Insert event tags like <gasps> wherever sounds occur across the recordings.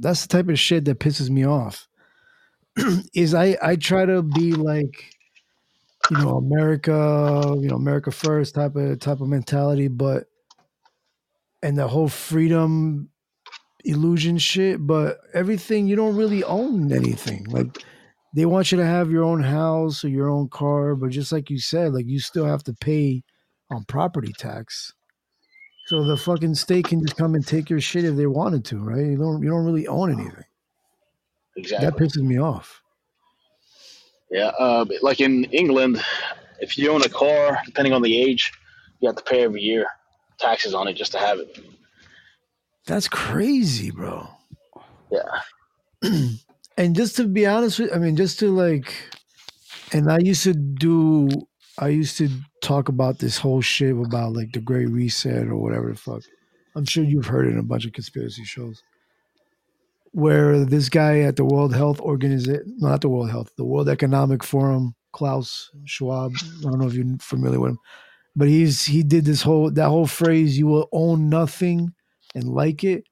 that's the type of shit that pisses me off. <clears throat> is I I try to be like you know America, you know America first type of type of mentality, but and the whole freedom illusion shit, but everything you don't really own anything. Like they want you to have your own house or your own car, but just like you said, like you still have to pay on property tax. So the fucking state can just come and take your shit if they wanted to, right? You don't you don't really own anything. Exactly. That pisses me off. Yeah, uh, like in England, if you own a car, depending on the age, you have to pay every year taxes on it just to have it. That's crazy, bro. Yeah. <clears throat> and just to be honest with I mean, just to like and I used to do I used to talk about this whole shit about like the Great Reset or whatever the fuck. I'm sure you've heard it in a bunch of conspiracy shows. Where this guy at the World Health Organization, not the World Health, the World Economic Forum, Klaus Schwab. I don't know if you're familiar with him, but he's he did this whole that whole phrase, "You will own nothing and like it."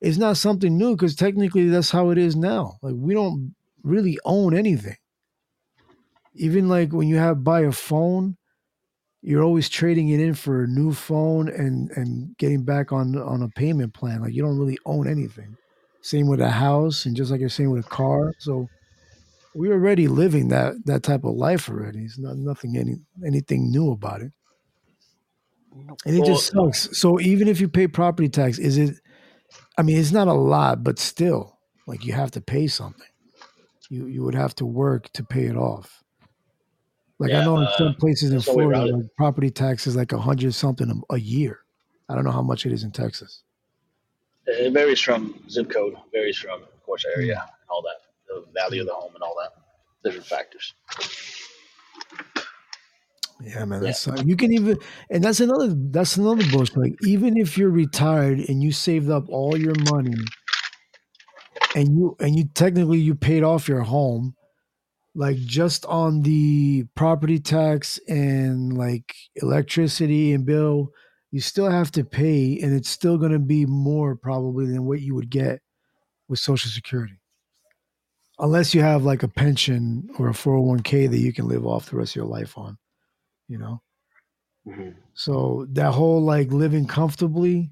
It's not something new because technically that's how it is now. Like we don't really own anything even like when you have buy a phone you're always trading it in for a new phone and and getting back on on a payment plan. Like you don't really own anything. Same with a house and just like you're saying with a car. So we're already living that that type of life already. It's not nothing any anything new about it. And it well, just sucks. So even if you pay property tax is it i mean it's not a lot but still like you have to pay something. You you would have to work to pay it off like yeah, I know in uh, some places in Florida, like property tax is like a hundred something a, year. I don't know how much it is in Texas. It varies from zip code, varies from of course area, and all that, the value of the home, and all that, different factors. Yeah, man, that's yeah. Uh, you can even, and that's another that's another bullshit. Like even if you're retired and you saved up all your money, and you and you technically you paid off your home, like just on the property tax and like electricity and bill you still have to pay and it's still going to be more probably than what you would get with social security. Unless you have like a pension or a 401k that you can live off the rest of your life on you know? Mm-hmm. so that whole like living comfortably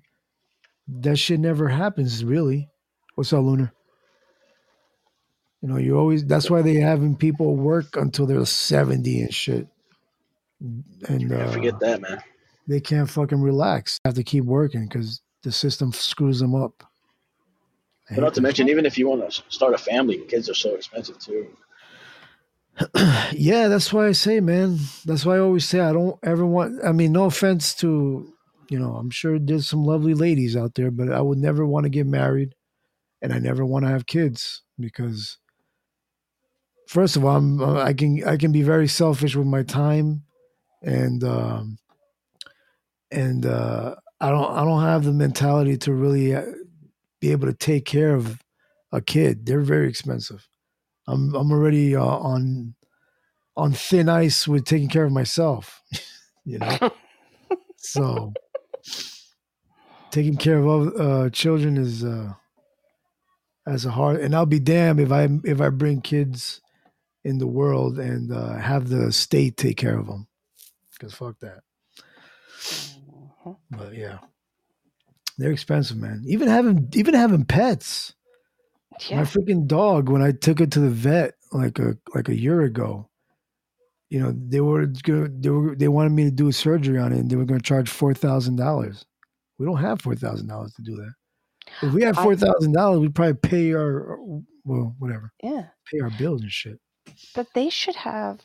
that shit never happens really. What's up lunar you know, you always that's why they having people work until they're 70 and shit. And uh, forget that, man. They can't fucking relax. They have to keep working because the system screws them up. But not to mention, even if you want to start a family, kids are so expensive too. <clears throat> yeah, that's why I say, man. That's why I always say I don't ever want. I mean, no offense to, you know, I'm sure there's some lovely ladies out there, but I would never want to get married, and I never want to have kids because first of all, I'm, uh, I can I can be very selfish with my time, and um, and uh, I don't I don't have the mentality to really uh, be able to take care of a kid. They're very expensive. I'm I'm already uh, on on thin ice with taking care of myself. <laughs> you know, <laughs> so taking care of uh, children is uh, as a hard. And I'll be damned if I if I bring kids in the world and uh, have the state take care of them. Because fuck that. Mm-hmm. But yeah, they're expensive, man. Even having even having pets. Yeah. My freaking dog, when I took it to the vet like a like a year ago, you know they were gonna, they were they wanted me to do a surgery on it, and they were going to charge four thousand dollars. We don't have four thousand dollars to do that. If we had four thousand dollars, we'd probably pay our well, whatever. Yeah. Pay our bills and shit. But they should have,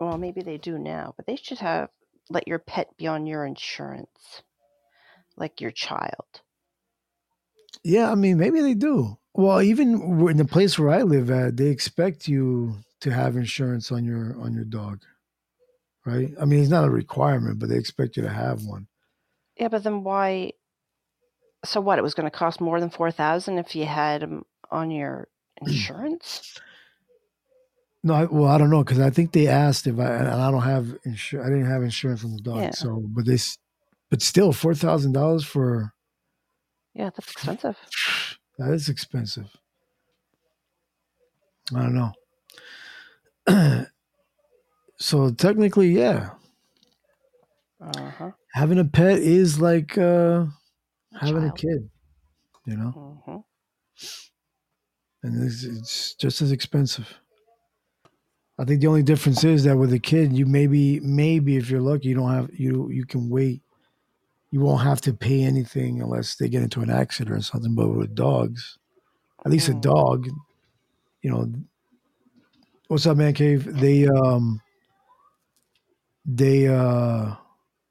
well, maybe they do now, but they should have let your pet be on your insurance, like your child. Yeah, I mean, maybe they do. Well, even in the place where I live at, they expect you to have insurance on your on your dog, right? I mean, it's not a requirement, but they expect you to have one. Yeah, but then why? So what? It was going to cost more than four thousand if you had them on your <clears throat> insurance. No, I, well, I don't know because I think they asked if I and I don't have insurance. I didn't have insurance on the dog, yeah. so but they, but still four thousand dollars for. Yeah, that's expensive. <sighs> That is expensive. I don't know. <clears throat> so technically, yeah, Uh huh. having a pet is like uh, having a kid, you know, hmm and it's, it's just as expensive. I think the only difference is that with a kid, you maybe maybe if you're lucky, you don't have you you can wait. You won't have to pay anything unless they get into an accident or something. But with dogs, at least a Mm. dog, you know, what's up, man cave? They um they uh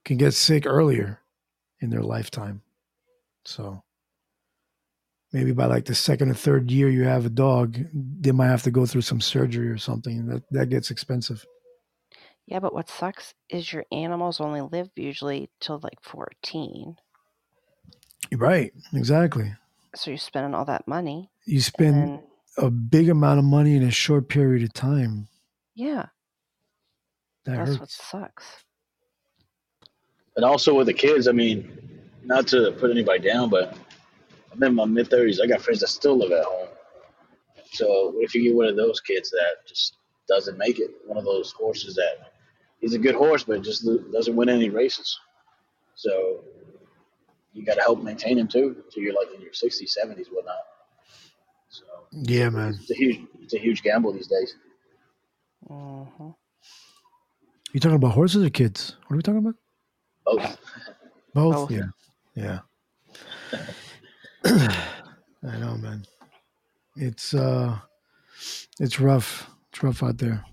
can get sick earlier in their lifetime. So maybe by like the second or third year you have a dog, they might have to go through some surgery or something. That that gets expensive. Yeah, but what sucks is your animals only live usually till like 14. Right, exactly. So you're spending all that money. You spend then, a big amount of money in a short period of time. yeah, That that's what sucks. And also with the kids, I mean, not to put anybody down, but I'm in my mid 30s. I got friends that still live at home. So if you get one of those kids that just doesn't make it, one of those horses that he's a good horse, but just doesn't win any races. So you got to help maintain him too, until you're like in your 60s, 70s, whatnot. So Yeah, man. it's a huge, it's a huge gamble these days. hmm You talking about horses or kids? What are we talking about? Both. Both. Both. Yeah. Yeah. <clears throat> I know, man. It's uh it's rough. It's rough out there.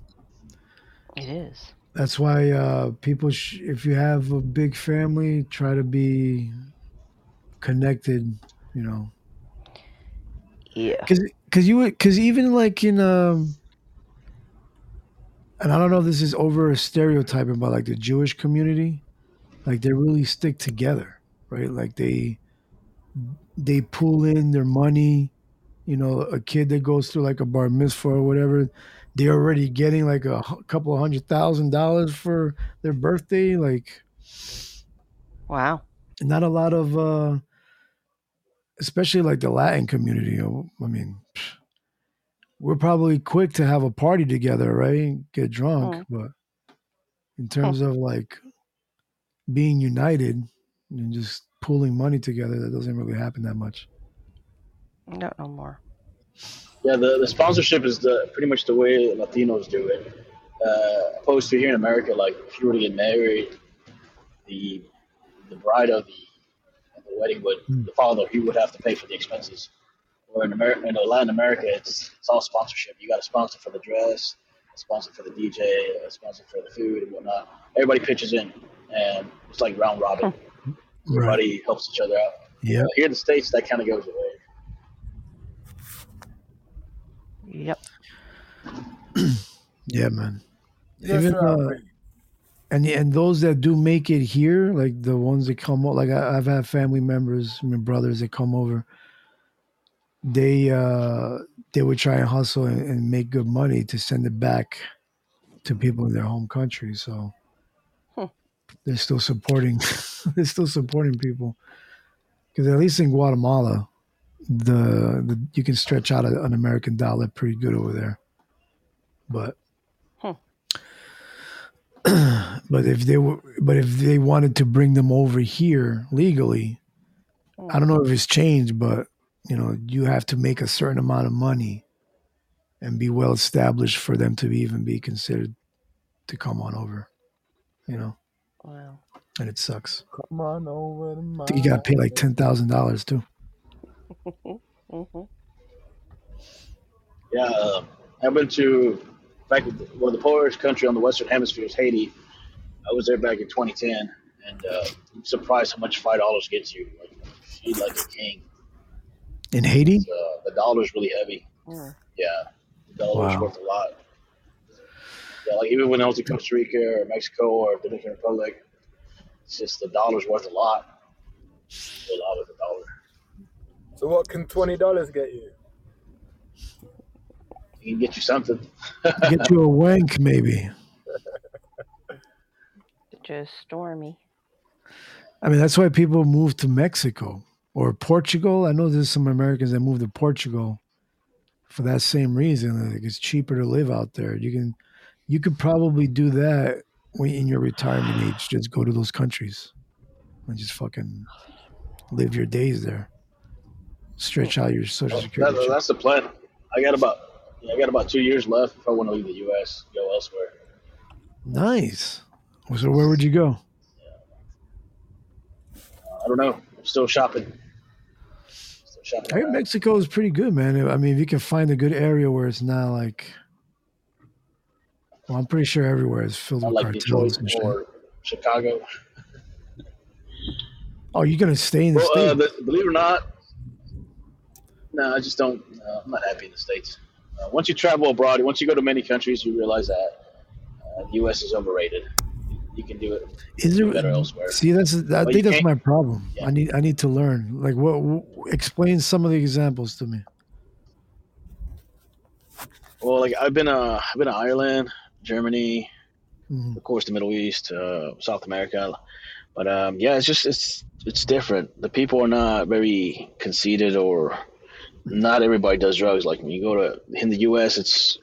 It is. That's why uh people sh- if you have a big family, try to be connected, you know. Yeah. Cuz cuz you cuz even like in um and I don't know if this is over stereotyping but like the Jewish community, like they really stick together, right? Like they they pull in their money. You know, a kid that goes through like a bar mitzvah or whatever, they're already getting like a couple of hundred thousand dollars for their birthday. Like, Wow. not a lot of, uh, especially like the Latin community. I mean, we're probably quick to have a party together, right? Get drunk, but in terms of like being united and just pulling money together, that doesn't really happen that much. No, no more. Yeah, the, the sponsorship is the pretty much the way Latinos do it. Uh, opposed to here in America, like if you were to get married, the the bride of the, of the wedding would Hmm. the father he would have to pay for the expenses. Or in America, in Latin America, it's it's all sponsorship. You got a sponsor for the dress, a sponsor for the DJ, a sponsor for the food and whatnot. Everybody pitches in, and it's like round robin. Everybody helps each other out. Yeah. Uh, here in the states, that kind of goes away. Yep. <clears throat> Yeah, man. Yes, Even, sir, uh, and and those that do make it here, like the ones that come o- like I, I've had family members, my brothers that come over. They uh they would try and hustle and, and make good money to send it back to people in their home country. So. They're still supporting. <laughs> they're still supporting people because at least in Guatemala, the, the you can stretch out a, an American dollar pretty good over there. But Hmm. <clears throat> but if they were but if they wanted to bring them over here legally, I don't know if it's changed, but you know, you have to make a certain amount of money and be well established for them to even be considered to come on over. You know, Wow. and it sucks. Come on over to my I think you gotta pay like ten thousand dollars too. <laughs> hmm Yeah, uh, I've been to back well the poorest country on the Western Hemisphere is Haiti. I was there back in 2010, and uh, I'm surprised how much five dollars gets you. Like, you like a king. In Haiti? Uh, the dollar's really heavy. Mm. Yeah, the dollar's Wow. worth a lot. Yeah, like even when I was in Costa Rica or Mexico or Dominican Republic, it's just the dollar's worth a lot. A lot with the dollar. So what can twenty dollars get you? It can get you something. Get you a <laughs> wank, maybe. Just stormy. I mean, that's why people move to Mexico or Portugal. I know there's some Americans that move to Portugal for that same reason. Like it's cheaper to live out there. You can, you could probably do that when in your retirement age. Just go to those countries and just fucking live your days there. Stretch out your social security. That, that's the plan. I got about yeah, I got about two years left if I want to leave the U.S. Go elsewhere. Nice. So where would you go? Uh, I don't know. I'm still shopping. Still shopping. I around. Mexico is pretty good, man. I mean, if you can find a good area where it's not like, well, I'm pretty sure everywhere is filled Not with like cartels Detroit and shit. or Chicago. Oh, you're gonna stay in the Well, uh, states? the, believe it or not, no, I just don't. Uh, I'm not happy in the states. Uh, once you travel abroad, once you go to many countries, you realize that uh, the U.S. is overrated. You can do it is there better elsewhere. See, that's I think that's my problem. Yeah. I need I need to learn. Like, what? what explain some of the examples to me. Well, like I've been, uh, I've been to Ireland, Germany, Mhm. of course, the Middle East, uh, South America. But um, yeah, it's just it's it's different. The people are not very conceited, or not everybody does drugs. Like when you go to in the U.S., it's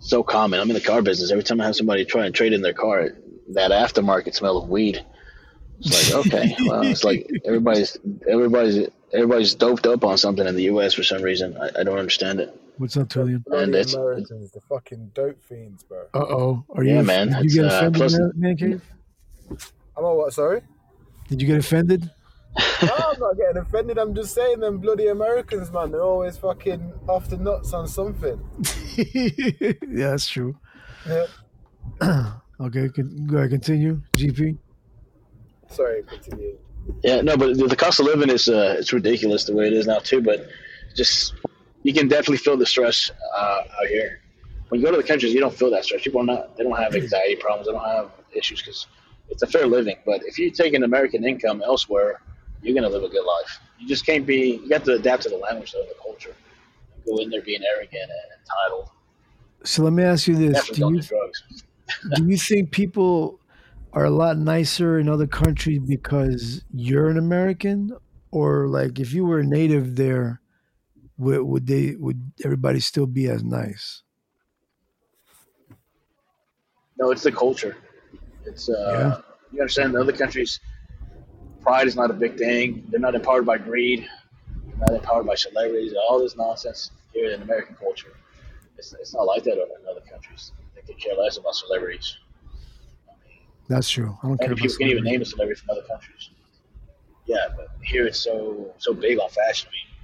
so common. I'm in the car business. Every time I have somebody try and trade in their car, that aftermarket smell of weed. It's like okay, <laughs> well, it's like everybody's everybody's everybody's doped up on something in the U.S. for some reason. I, I don't understand it. What's up, Tullian? Bloody And it's- Americans, the fucking dope fiends, bro. Uh oh. Are Yeah, you? man, Did you it's, get uh, offended, plus- man, man cave? I'm all what? Sorry. Did you get offended? <laughs> No, I'm not getting offended. I'm just saying them bloody Americans, man. They're always fucking off the nuts on something. <laughs> yeah, that's true. Yeah. <clears throat> Okay, con- go ahead, continue. GP. Sorry, continue. Yeah, no, but the, the cost of living is uh, it's ridiculous the way it is now too. But just you can definitely feel the stress uh, out here. When you go to the countries, you don't feel that stress. People are not they don't have anxiety problems. They don't have issues because it's a fair living. But if you take an American income elsewhere, you're gonna live a good life. You just can't be. You have to adapt to the language of the culture. Go in there being arrogant and entitled. So let me ask you this: Do you drugs. <laughs> do you think people are a lot nicer in other countries because you're an American, or like if you were a native there, would, would they would everybody still be as nice? No, it's the culture. It's uh, you understand the other countries. Pride is not a big thing. They're not empowered by greed. They're not empowered by celebrities. All this nonsense here in American culture. It's, it's not like that in other countries. They could care less about celebrities. That's true. I don't care about people can't even name a celebrity from other countries. Yeah, but here it's so so big on fashion. I mean,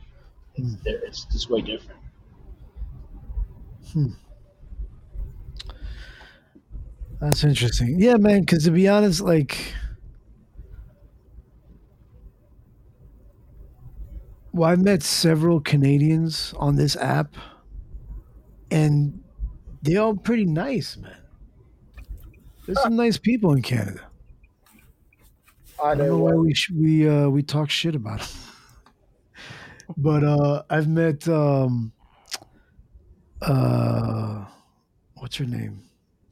it's, it's just way different. Hmm. That's interesting. Yeah, man. Because to be honest, like, well, I've met several Canadians on this app, and they're all pretty nice, man. There's some nice people in Canada. I I don't know know why we sh- we uh, we talk shit about them. <laughs> but uh, I've met um, uh, what's her name?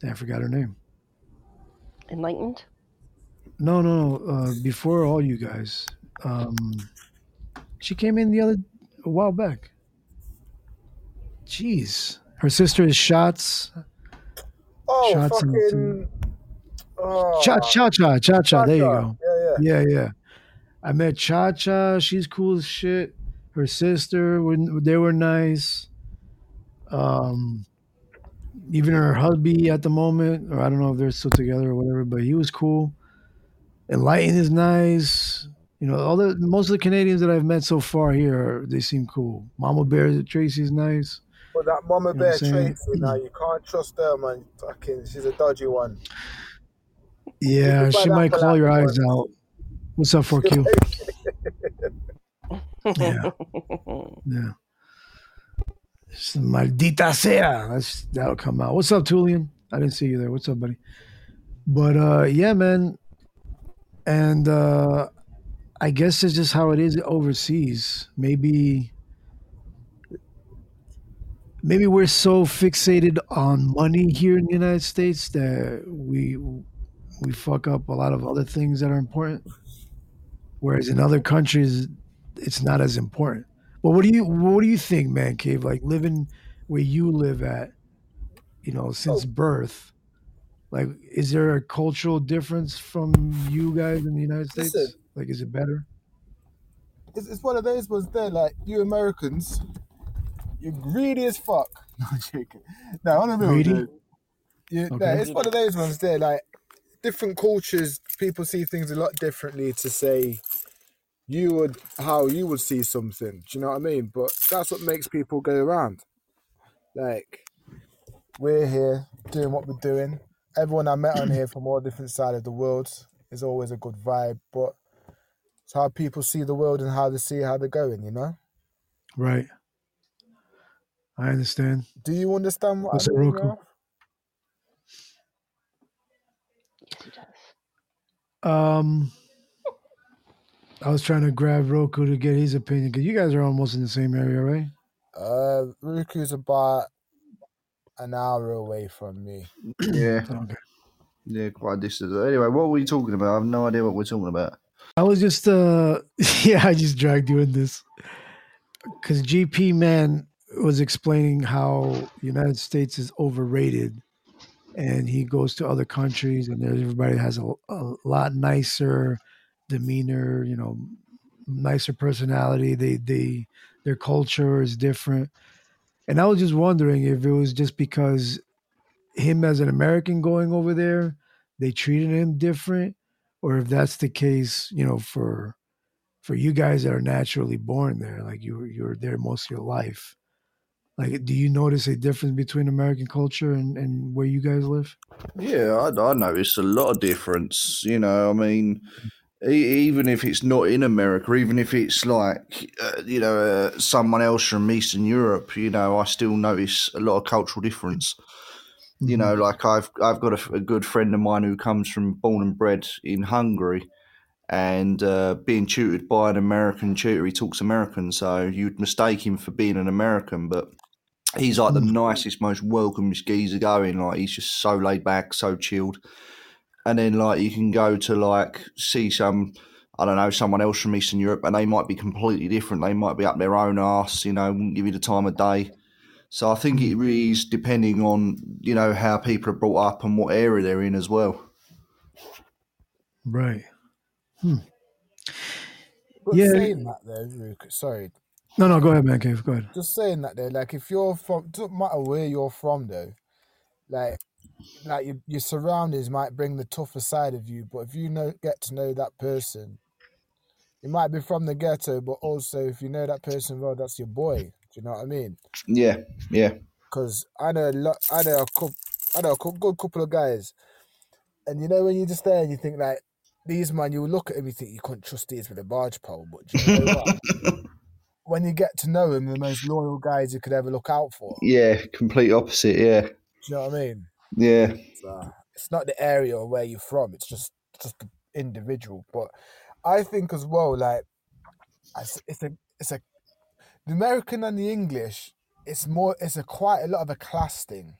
I forgot her name. Enlightened? No, no, no. Uh, before all you guys, um, she came in the other a while back. Jeez, her sister is Shots. Oh, Shots fucking. Oh, Cha Cha Cha Cha Cha. There you go. Yeah, yeah. Yeah, yeah. I met Cha Cha. She's cool as shit. Her sister, they were nice. Um, even her hubby at the moment, or I don't know if they're still together or whatever, but he was cool. Enlighten is nice. You know, all the most of the Canadians that I've met so far here, they seem cool. Mama Bear Tracy's nice. But that Mama You Bear what I'm saying? Tracy, now you can't trust her, man. Fucking, she's a dodgy one. Yeah, she might for claw your one. eyes out. What's up, 4Q? <laughs> Yeah. <laughs> Yeah. Maldita sea. That's that'll come out. What's up, Tulian? I didn't see you there. What's up, buddy? But uh yeah, man. And uh I guess it's just how it is overseas. Maybe maybe we're so fixated on money here in the United States that we we fuck up a lot of other things that are important. Whereas in other countries it's not as important. But what do you what do you think, man cave? Like living where you live at, you know, since Oh. birth. Like, is there a cultural difference from you guys in the United States? Listen. Like, is it better? It's, it's one of those ones there, like you Americans, you're greedy as fuck. <laughs> No, I'm joking. No, on a real Greedy? note, you, no, it's one of those ones there, like different cultures, people see things a lot differently to say you would how you would see something. Do you know what I mean? But that's what makes people go around. Like we're here doing what we're doing. Everyone I met on here from all different sides of the world is always a good vibe, but it's how people see the world and how they see how they're going, you know? Right. I understand. Do you understand what What's I it, mean? Yes, he does. Um, I was trying to grab Roku to get his opinion because you guys are almost in the same area, right? Uh, Ruku's about an hour away from me. Yeah, <clears throat> Okay. yeah, quite a distance. Anyway, what were we talking about? I have no idea what we're talking about. I was just, uh, <laughs> yeah, I just dragged you in this because GP man was explaining how the United States is overrated, and he goes to other countries, and there's everybody has a, a lot nicer demeanor, you know, nicer personality. They they their culture is different, and I was just wondering if it was just because him as an American going over there, they treated him different, or if that's the case, you know, for for you guys that are naturally born there, like you you're there most of your life. Like, do you notice a difference between American culture and, and where you guys live? Yeah, I, I noticed a lot of difference. You know, I mean, even if it's not in America, even if it's like, uh, you know, uh, someone else from Eastern Europe, you know, I still notice a lot of cultural difference. You know, like I've I've got a good friend of mine who comes from born and bred in Hungary, and uh, being tutored by an American tutor, he talks American, so you'd mistake him for being an American, but he's like the nicest, most welcomest geezer going. Like he's just so laid back, so chilled. And then like you can go to like see some, I don't know, someone else from Eastern Europe, and they might be completely different. They might be up their own arse, you know, wouldn't give you the time of day. So I think it mm. really is depending on you know how people are brought up and what area they're in as well. Right. Hmm. But Yeah. saying that though, Ruku, sorry, No, no, go ahead, man. Cave. Go ahead. just saying that though, like if you're from, doesn't matter where you're from though, like, like your, your surroundings might bring the tougher side of you, but if you know get to know that person, you might be from the ghetto, but also if you know that person well, that's your boy. Do you know what I mean? Yeah, yeah, Because I know a lot, I know a couple, I know a good couple of guys, and you know when you're just there and you think like these man, you look at him, you think you couldn't trust these with a barge pole, but do you know what? <laughs> when you get to know him, the most loyal guys you could ever look out for. yeah. Complete opposite. Yeah, Do you know what I mean? Yeah, It's, uh, it's not the area or where you're from; it's just just the individual. But I think as well, like it's, it's a it's a the American and the English. It's more. It's a quite a lot of a class thing.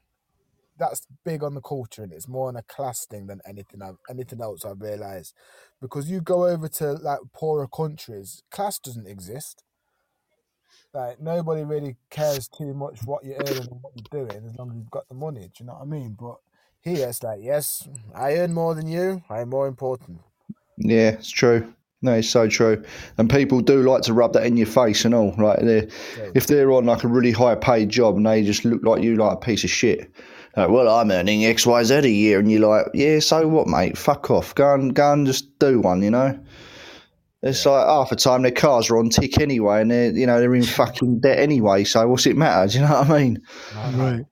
That's big on the culture, and it's more on a class thing than anything I've, anything else I've realized. Because you go over to like poorer countries, class doesn't exist. Like nobody really cares too much what you're earning and what you're doing as long as you've got the money. Do you know what I mean? But here it's like, yes, I earn more than you. I'm more important. yeah. It's true. No, it's so true. And people do like to rub that in your face and all. Like they, if they're on like a really high paid job and they just look like you like a piece of shit. Like, well, I'm earning X, Y, Z a year, and you're like, yeah, so what, mate? Fuck off. Go and go and just do one. You know. It's like half the time their cars are on tick anyway, and they're you know they're in fucking debt anyway. So what's it matter? Do you know what I mean? Right.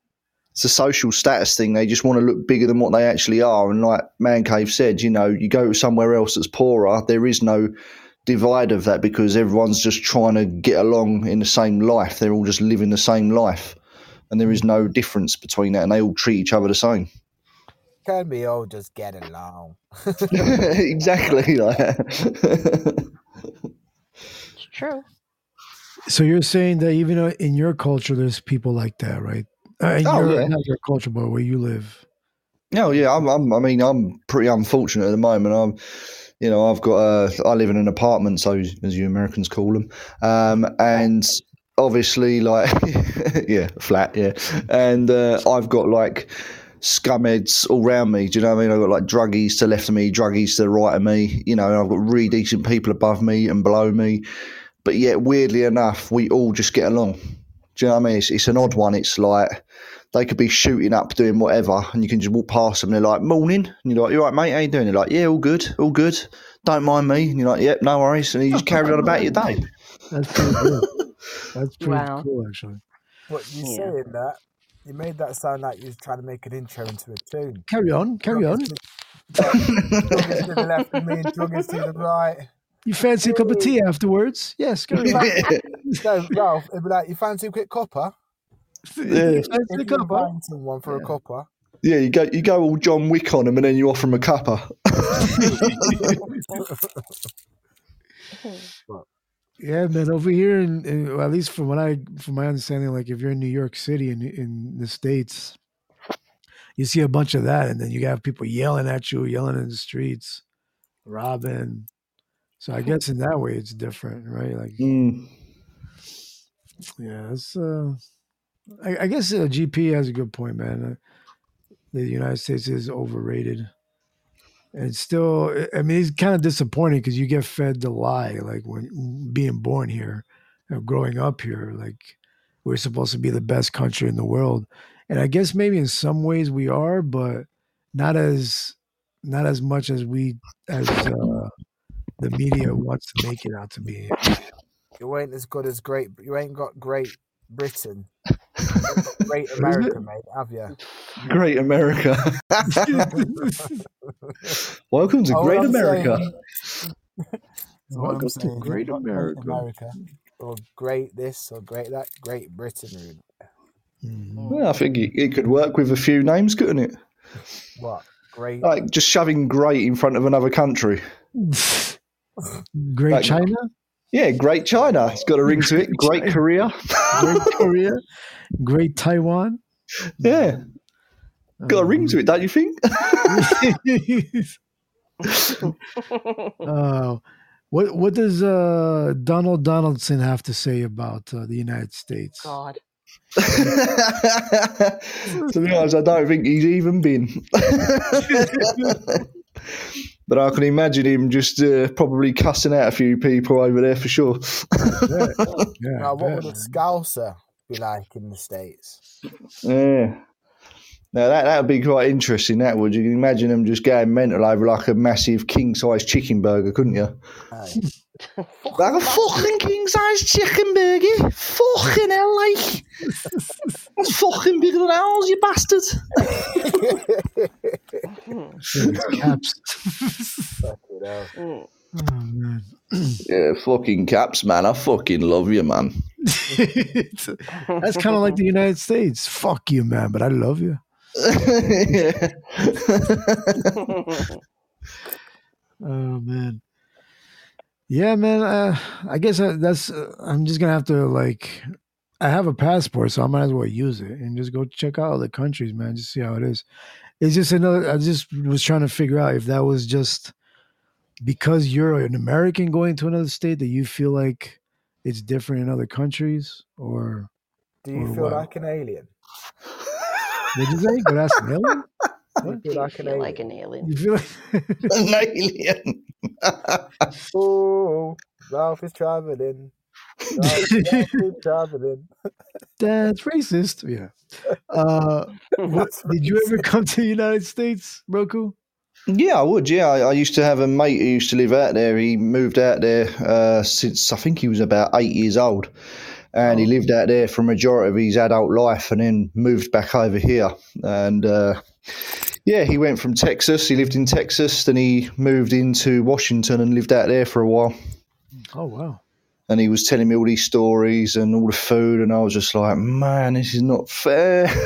it's a social status thing. They just want to look bigger than what they actually are. And like Man Cave said, you know, you go somewhere else that's poorer, there is no divide of that because everyone's just trying to get along in the same life. They're all just living the same life. And there is no difference between that and they all treat each other the same. Can we all just get along? <laughs> exactly. <laughs> It's true. So you're saying that even in your culture, there's people like that, right? Uh, in Oh, your, yeah. Not your culture, but where you live. Oh yeah, I'm, I'm. I mean, I'm pretty unfortunate at the moment. I'm you know, I've got a, I live in an apartment, so as you Americans call them, um, and obviously, like, <laughs> yeah, flat, yeah, and uh, I've got like scumheads all around me. Do you know what I mean? I've got like druggies to the left of me, druggies to the right of me. You know, and I've got really decent people above me and below me. But yet, weirdly enough, we all just get along. Do you know what I mean? It's, it's an odd one. It's like they could be shooting up, doing whatever, and you can just walk past them. And they're like, "Morning," and you're like, "You all right, mate? How you doing?" They're like, "Yeah, all good, all good. Don't mind me." And you're like, "Yep, no worries." And you just carry on about your day. That's pretty good. <laughs> That's pretty Wow. cool, actually. What you Yeah. saying that, you made that sound like you was trying to make an intro into a tune. Carry on, carry on. Druggies to the left of me and druggies to the right. You fancy a cup of tea afterwards? Yes, carry on. <laughs> No, Ralph, it'd be like, you fancy a quick copper? You Yeah. fancy a If you cup, huh? find someone for a copper. Yeah, you go you go all John Wick on them, and then you offer them a cuppa. <laughs> <laughs> Yeah, man. Over here, in, in well, at least from what I, from my understanding, like if you're in New York City in in the states, you see a bunch of that, and then you have people yelling at you, yelling in the streets, robbing. So I guess in that way it's different, right? Like, Mm. yeah, it's. Uh, I, I guess uh, GP has a good point, man. Uh, the United States is overrated. And it's still, I- mean, it's kind of disappointing because you get fed the lie, like when being born here, uh, growing up here, like we're supposed to be the best country in the world, and I guess maybe in some ways we are, but not as not as much as we as uh, the media wants to make it out to be. You ain't as good as great. You ain't got Great Britain. You ain't got Great America, mate, have you? Great America. <laughs> Welcome to Oh, Great I'm America. saying- <laughs> That's what I'm Welcome to saying. Great America. America. Or great this or great that. Great Britain. really. Mhm. Well, I think it, it could work with a few names, couldn't it? What? Great. Like just shoving great in front of another country. <laughs> Great Like- China, Yeah, Great China. It's got a ring to it. <laughs> Great Korea. Great <laughs> Korea, Great Taiwan. Yeah, got a ring to it, don't you think? <laughs> uh, what what does uh, Donald Donaldson have to say about uh, the United States? God. to be honest, I don't think he's even been. But I can imagine him just uh, probably cussing out a few people over there for sure. Yeah, <laughs> yeah, now, what bet, would a Scouser be like in the States? yeah. Now that that would be quite interesting. That would you can imagine them just going mental over like a massive king size chicken burger, couldn't you? Aye. Like a fucking king size chicken burger. Fucking hell, like that's fucking bigger than ours, you bastard. Caps. Fucking hell. Oh, man. Yeah, fucking caps, man. I fucking love you, man. That's kind of like the United States. Fuck you, man, but I love you. <laughs> Oh man. Yeah, man. Uh, I guess I, that's. Uh, I'm just gonna have to like. I have a passport, so I might as well use it and just go check out other countries, man. Just see how it is. It's just another. I just was trying to figure out if that was just because you're an American going to another state that you feel like it's different in other countries, or Do you Or feel what? like an alien? did you say? Go ask an alien? Do you feel like an feel like an alien? You feel like <laughs> An alien. <laughs> Oh, Ralph is traveling. Ralph, Ralph is <laughs> traveling. that's racist? Yeah. <laughs> Uh, what, That's did you ever come to the United States, Roku? Yeah, I would. Yeah, I, I used to have a mate who used to live out there. He moved out there uh, since I think he was about eight years old, and he lived out there for a majority of his adult life, and then moved back over here. And uh, yeah, he went from Texas. He lived in Texas, then he moved into Washington and lived out there for a while. Oh wow. And he was telling me all these stories and all the food, and I was just like, man, this is not fair. <laughs>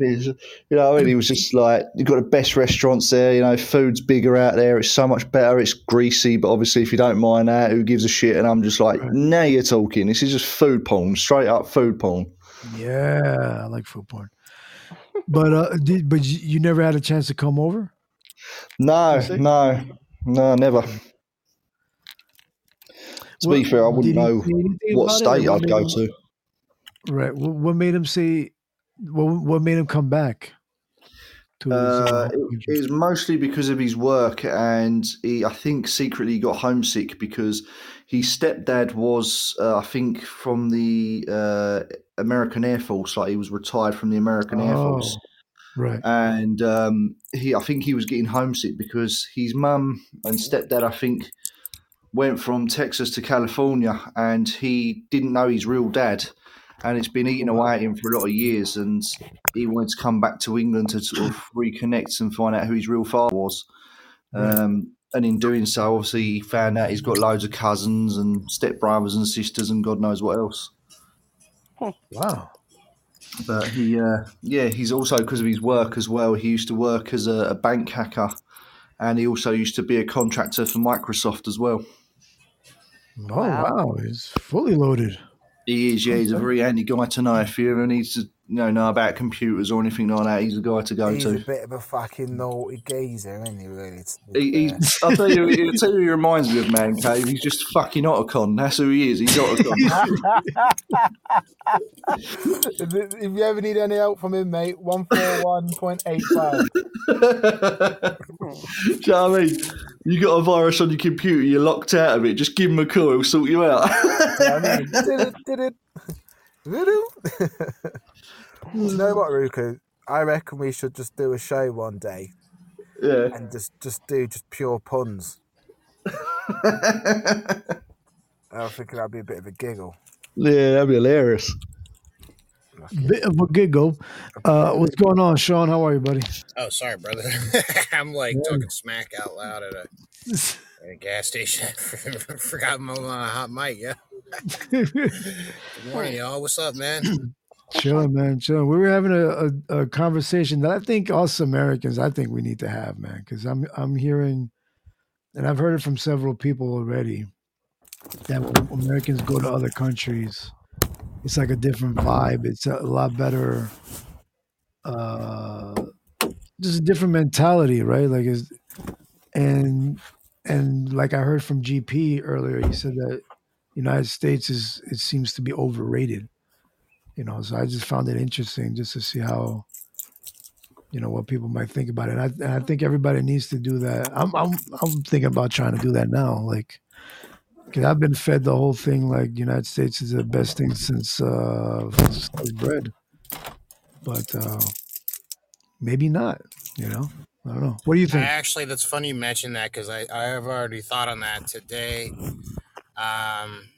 You know, and he was just like, you've got the best restaurants there. You know, food's bigger out there. It's so much better. It's greasy, but obviously, if you don't mind that, who gives a shit? And I'm just like, Right. now you're talking. This is just food porn, straight up food porn. yeah, I like food porn. But uh, did, but you, never had a chance to come over? No, no, no, never. To be fair, I wouldn't know what state What I'd go him- to. Right. What, made him say? What What made him come back? His, Uh, uh, it, it was mostly because of his work, and he, I think, secretly got homesick because his stepdad was, uh, I think, from the uh, American Air Force. Like he was retired from the American Air Force, Oh, right. and um, he, I think, he was getting homesick because his mum and stepdad, I think, went from Texas to California, and he didn't know his real dad, and it's been eating away at him for a lot of years, and he wanted to come back to England to sort of <laughs> reconnect and find out who his real father was. Right. Um, and in doing so, obviously, he found out he's got loads of cousins and stepbrothers and sisters and God knows what else. Wow. But he, uh, yeah, he's also because of his work as well. He used to work as a, a bank hacker, and he also used to be a contractor for Microsoft as well. Oh Wow. wow. He's fully loaded. He is, yeah. He's a very handy guy to know if you ever need to, you know, know about computers or anything like that. He's the guy to go to. He's a bit of a fucking naughty geezer, isn't he? Really? He, he's, I'll tell you, I'll tell you, he <laughs> reminds me of Man Cave. He's just fucking Otacon. That's who he is. He's Otacon. if <laughs> if you ever need any help from him, mate, one four one point eight five. Do you know what I mean? You got a virus on your computer, you're locked out of it. Just give him a call, he'll sort you out. I mean, <laughs> you know what, Ruka? I reckon we should just do a show one day yeah. and just just do just pure puns. <laughs> I think that'd be a bit of a giggle. Yeah, that'd be hilarious. Bit of a giggle. Uh, what's going on, Sean? How are you, buddy? Oh, sorry, brother. <laughs> I'm like talking smack out loud at a, <laughs> at a gas station. Forgot my uh, hot mic. Yeah. Good morning, y'all. What's up, man? <clears throat> chilling, man. Chilling. We were having a, a, a conversation that I think us Americans, I think we need to have, man, because I'm I'm hearing, and I've heard it from several people already, that when Americans go to other countries, it's like a different vibe. It's a lot better. Uh, just a different mentality, right? Like, is and and like I heard from GP earlier, he said that United States is it seems to be overrated you know so i just found it interesting just to see how you know what people might think about it. And i, and I think everybody needs to do that. I'm, I'm i'm thinking about trying to do that now like because i've been fed the whole thing like united states is the best thing since uh since bread. But uh maybe not you know? I don't know. What do you I think? actually, that's funny you mentioned that because I, I have already thought on that today. Um,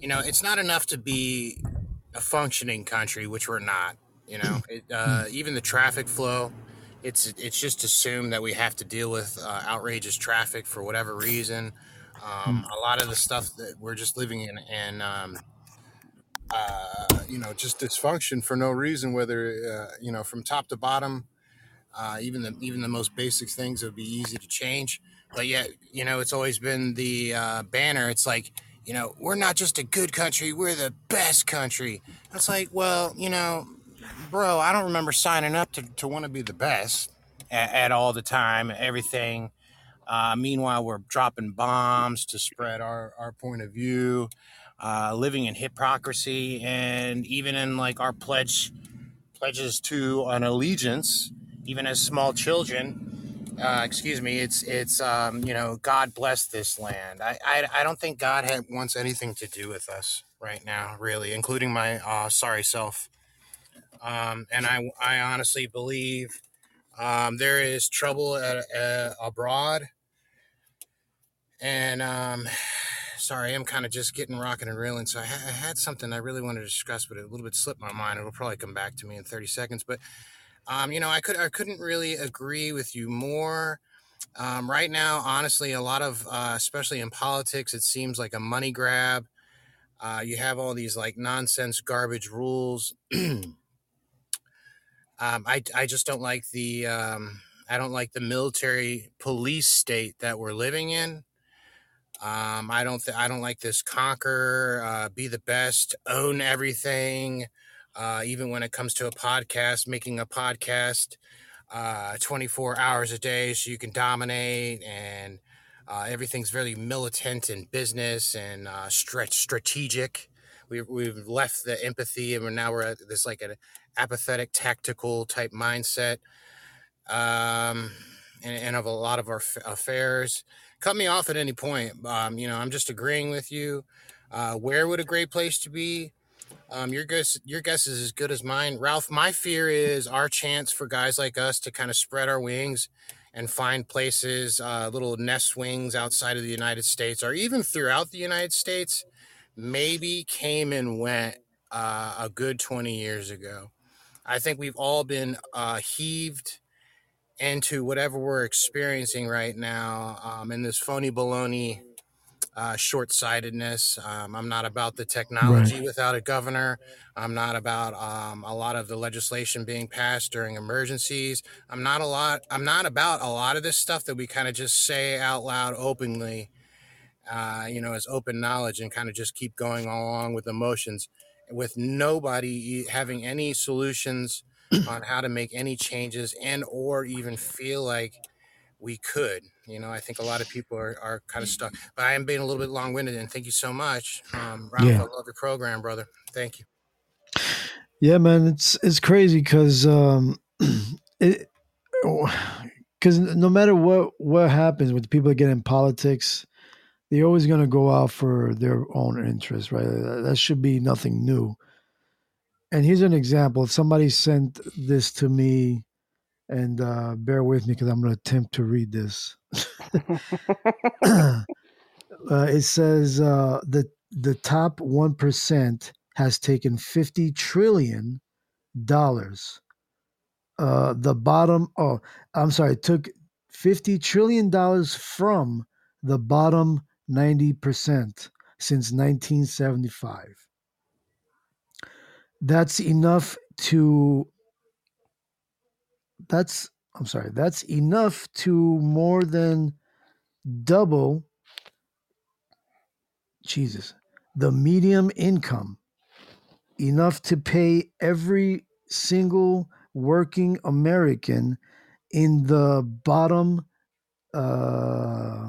you know, it's not enough to be a functioning country, which we're not. You know, it, uh, even the traffic flow, it's it's just assumed that we have to deal with uh, outrageous traffic for whatever reason. Um, a lot of the stuff that we're just living in, and um, uh, you know, just dysfunction for no reason, whether uh, you know, from top to bottom. Uh, even the even the most basic things would be easy to change, but yet you know it's always been the uh, banner. It's like you know we're not just a good country, we're the best country. It's like well you know, bro, I don't remember signing up to, to want to be the best at, at all the time, everything. Uh, meanwhile, we're dropping bombs to spread our, our point of view, uh, living in hypocrisy, and even in like our pledge pledges to an allegiance, even as small children. Uh, excuse me. It's it's um, you know God bless this land. I, I I don't think God had, wants anything to do with us right now, really, including my uh, sorry self. Um, and I I honestly believe um, there is trouble at, abroad. And um, <sighs> sorry, I'm kind of just getting rocking and reeling. So I, ha- I had something I really wanted to discuss, but it a little bit slipped my mind. It'll probably come back to me in 30 seconds. But um, you know, I could I couldn't really agree with you more. Um, right now, honestly, a lot of uh, especially in politics, it seems like a money grab. Uh, you have all these like nonsense garbage rules. <clears throat> um, I I just don't like the um, I don't like the military police state that we're living in. Um, I don't th- I don't like this conquer, uh, be the best, own everything. Uh, even when it comes to a podcast, making a podcast, uh, 24 hours a day so you can dominate and uh, everything's very militant in business and uh, stretch strategic. We, we've left the empathy and we're now we're at this like an apathetic tactical type mindset um, and, and of a lot of our affairs. Cut me off at any point. Um, you know, I'm just agreeing with you. Uh, where would a great place to be? Um, your guess, your guess is as good as mine, Ralph. My fear is our chance for guys like us to kind of spread our wings and find places, uh, little nest wings outside of the United States, or even throughout the United States, maybe came and went uh, a good 20 years ago. I think we've all been uh, heaved into whatever we're experiencing right now um, in this phony baloney uh, short sightedness. Um, I'm not about the technology Right. without a governor. I'm not about um, a lot of the legislation being passed during emergencies. I'm not a lot. I'm not about a lot of this stuff that we kind of just say out loud openly. Uh, you know, as open knowledge and kind of just keep going along with emotions, with nobody having any solutions <clears throat> on how to make any changes and or even feel like we could. You know, I think a lot of people are, are kind of stuck. But I am being a little bit long winded, and thank you so much, um, Ralph. I love your program, brother. Thank you. Yeah, man, it's it's crazy because um, <clears throat> it because no matter what what happens with people that get in politics, they're always going to go out for their own interests, right? That that should be nothing new. And here's an example. If somebody sent this to me, and uh, bear with me because I'm going to attempt to read this. <laughs> <clears throat> uh, it says uh, the the top one percent has taken fifty trillion dollars. Uh, the bottom, oh, I'm sorry, it took fifty trillion dollars from the bottom ninety percent since 1975. That's enough to. That's I'm sorry. That's enough to more than double. Jesus, the medium income enough to pay every single working American in the bottom uh,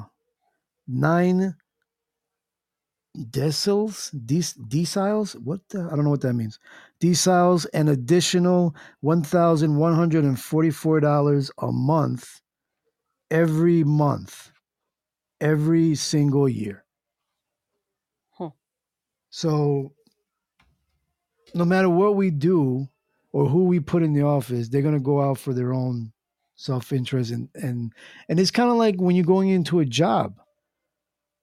nine deciles, dec- deciles. What the, I don't know what that means. Deciles, an additional one thousand one hundred and forty-four dollars a month, every month, every single year. Hmm. So no matter what we do or who we put in the office, they're gonna go out for their own self-interest and and and it's kind of like when you're going into a job.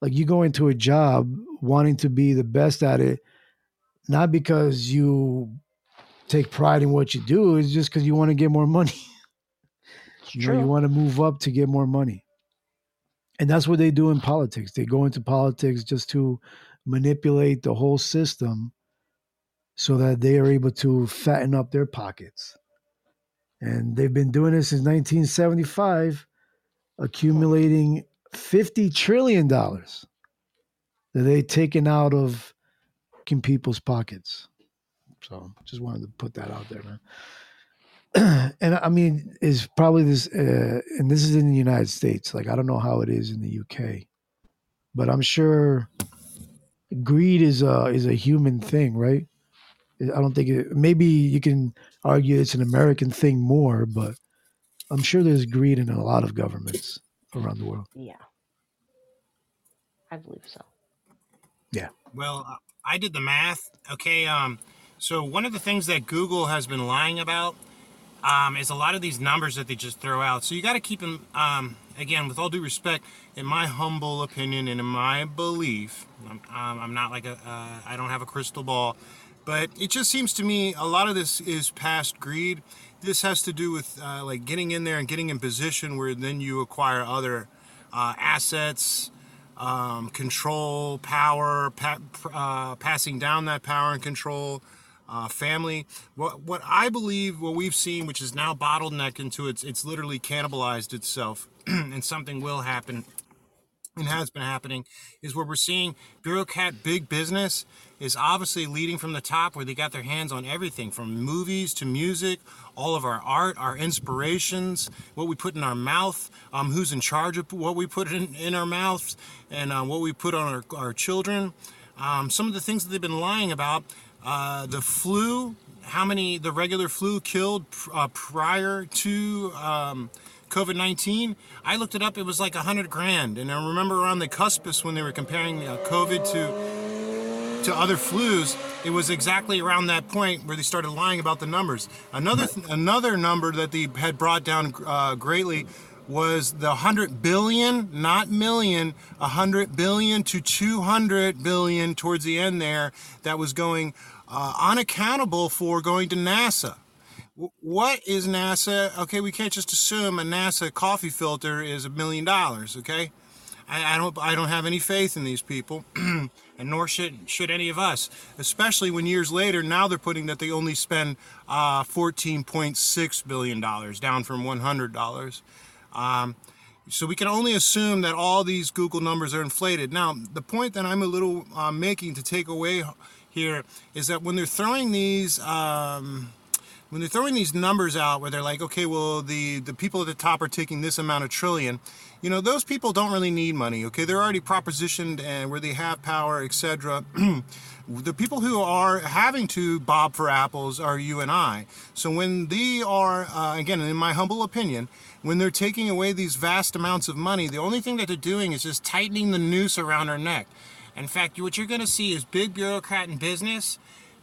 Like you go into a job wanting to be the best at it, not because you take pride in what you do, it's just because you want to get more money. <laughs> You know, you want to move up to get more money. And that's what they do in politics. They go into politics just to manipulate the whole system so that they are able to fatten up their pockets. And they've been doing this since 1975, hmm. accumulating $50 trillion that they've taken out of people's pockets. So just wanted to put that out there, man. <clears throat> and I mean, is probably this, uh, and this is in the United States. Like, I don't know how it is in the UK, but I'm sure greed is a is a human thing, right? I don't think it. Maybe you can argue it's an American thing more, but I'm sure there's greed in a lot of governments around the world. Yeah. I believe so. Yeah. Well, uh, I did the math. Okay. Um, so one of the things that Google has been lying about um, is a lot of these numbers that they just throw out. So you got to keep them. Um, again, with all due respect, in my humble opinion and in my belief, um, I'm not like a. Uh, I don't have a crystal ball, but it just seems to me a lot of this is past greed. This has to do with uh, like getting in there and getting in position where then you acquire other uh, assets um, control, power, pa- uh, passing down that power and control, uh, family. What what I believe, what we've seen, which is now bottlenecked into its, it's literally cannibalized itself, <clears throat> and something will happen and has been happening is where we're seeing bureaucrat big business is obviously leading from the top where they got their hands on everything from movies to music all of our art our inspirations what we put in our mouth um, who's in charge of what we put in, in our mouths and uh, what we put on our, our children um, some of the things that they've been lying about uh, the flu how many the regular flu killed uh, prior to um, COVID 19. I looked it up, it was like 100 grand. And I remember around the cuspus when they were comparing uh, COVID to, to other flus, it was exactly around that point where they started lying about the numbers. Another, th- another number that they had brought down uh, greatly was the 100 billion, not million, 100 billion to 200 billion towards the end there that was going uh, unaccountable for going to NASA what is NASA? Okay, we can't just assume a NASA coffee filter is a million dollars. Okay, I, I, don't I don't have any faith in these people, <clears throat> and nor should should any of us. Especially when years later, now they're putting that they only spend uh, 14.6 billion dollars, down from 100 dollars. Um, so we can only assume that all these Google numbers are inflated. Now, the point that I'm a little uh, making to take away here is that when they're throwing these. Um, when they're throwing these numbers out where they're like, okay, well, the, the people at the top are taking this amount of trillion, you know, those people don't really need money, okay? They're already propositioned and where they have power, etc. <clears throat> the people who are having to bob for apples are you and I. So when they are, uh, again, in my humble opinion, when they're taking away these vast amounts of money, the only thing that they're doing is just tightening the noose around our neck. In fact, what you're going to see is big bureaucrat in business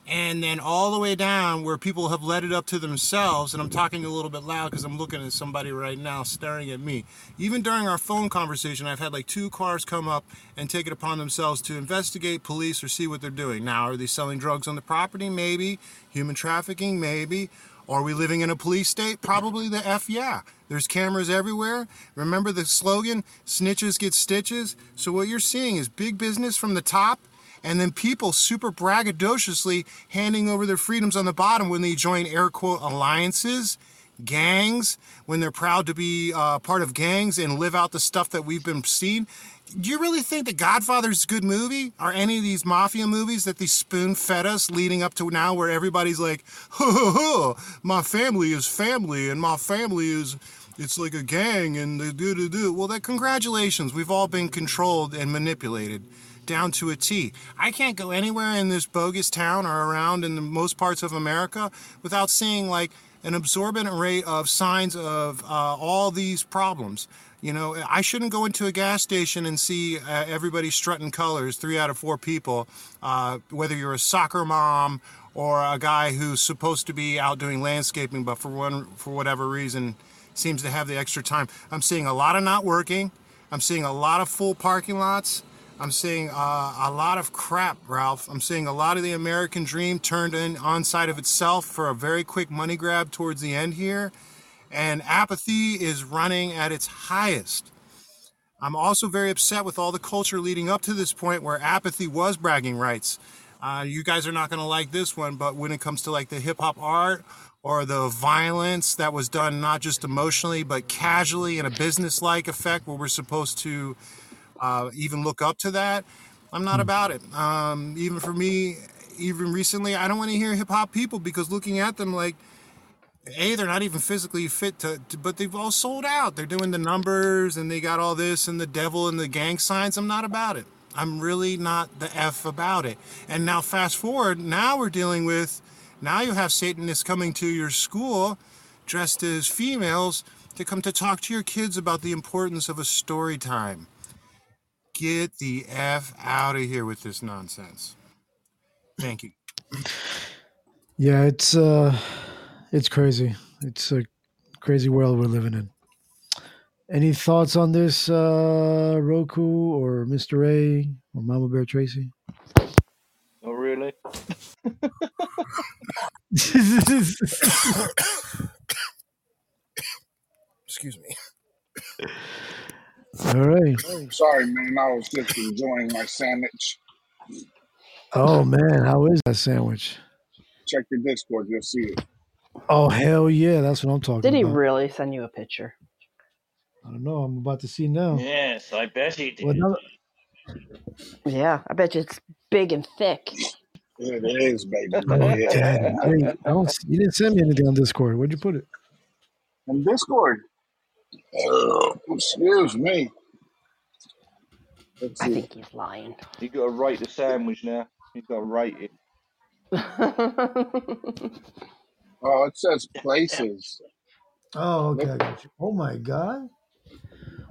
and then all the way down where people have led it up to themselves and i'm talking a little bit loud because i'm looking at somebody right now staring at me even during our phone conversation i've had like two cars come up and take it upon themselves to investigate police or see what they're doing now are they selling drugs on the property maybe human trafficking maybe are we living in a police state? Probably the F yeah. There's cameras everywhere. Remember the slogan, snitches get stitches? So what you're seeing is big business from the top and then people super braggadociously handing over their freedoms on the bottom when they join air quote alliances, gangs, when they're proud to be uh, part of gangs and live out the stuff that we've been seeing. Do you really think The Godfather's a good movie? Are any of these mafia movies that they spoon fed us leading up to now where everybody's like, ho, ho, ho, my family is family and my family is it's like a gang and they do do do. Well, that congratulations, we've all been controlled and manipulated down to a T. I can't go anywhere in this bogus town or around in the most parts of America without seeing like an absorbent array of signs of uh, all these problems. You know, I shouldn't go into a gas station and see uh, everybody strutting colors, three out of four people, uh, whether you're a soccer mom or a guy who's supposed to be out doing landscaping, but for one for whatever reason seems to have the extra time. I'm seeing a lot of not working. I'm seeing a lot of full parking lots. I'm seeing uh, a lot of crap, Ralph. I'm seeing a lot of the American dream turned in on side of itself for a very quick money grab towards the end here. And apathy is running at its highest. I'm also very upset with all the culture leading up to this point where apathy was bragging rights. Uh, you guys are not going to like this one, but when it comes to like the hip hop art or the violence that was done not just emotionally but casually in a business like effect where we're supposed to uh, even look up to that. I'm not hmm. about it. Um, even for me, even recently, I don't want to hear hip hop people because looking at them like, a they're not even physically fit to, to, but they've all sold out. They're doing the numbers and they got all this and the devil and the gang signs. I'm not about it. I'm really not the f about it. And now fast forward, now we're dealing with now you have Satanists coming to your school dressed as females to come to talk to your kids about the importance of a story time get the F out of here with this nonsense. Thank you. Yeah, it's uh it's crazy. It's a crazy world we're living in. Any thoughts on this, uh Roku or Mr. A or Mama Bear Tracy? Oh really? <laughs> <laughs> Excuse me. <laughs> All right. Sorry, man. I was just enjoying my sandwich. Oh man, how is that sandwich? Check your Discord, you'll see it. Oh hell yeah, that's what I'm talking Did he about. really send you a picture? I don't know. I'm about to see now. Yes, I bet he did. Well, now- Yeah, I bet you it's big and thick. It is, baby. Oh, <laughs> Yeah. damn. Hey, I don't, you didn't send me anything on Discord. Where'd you put it? On Discord. Excuse me. Let's I see. think he's lying. You got to rate the sandwich now. You got to rate it. <laughs> Oh, it says places. Oh, okay. I got you. Oh my god.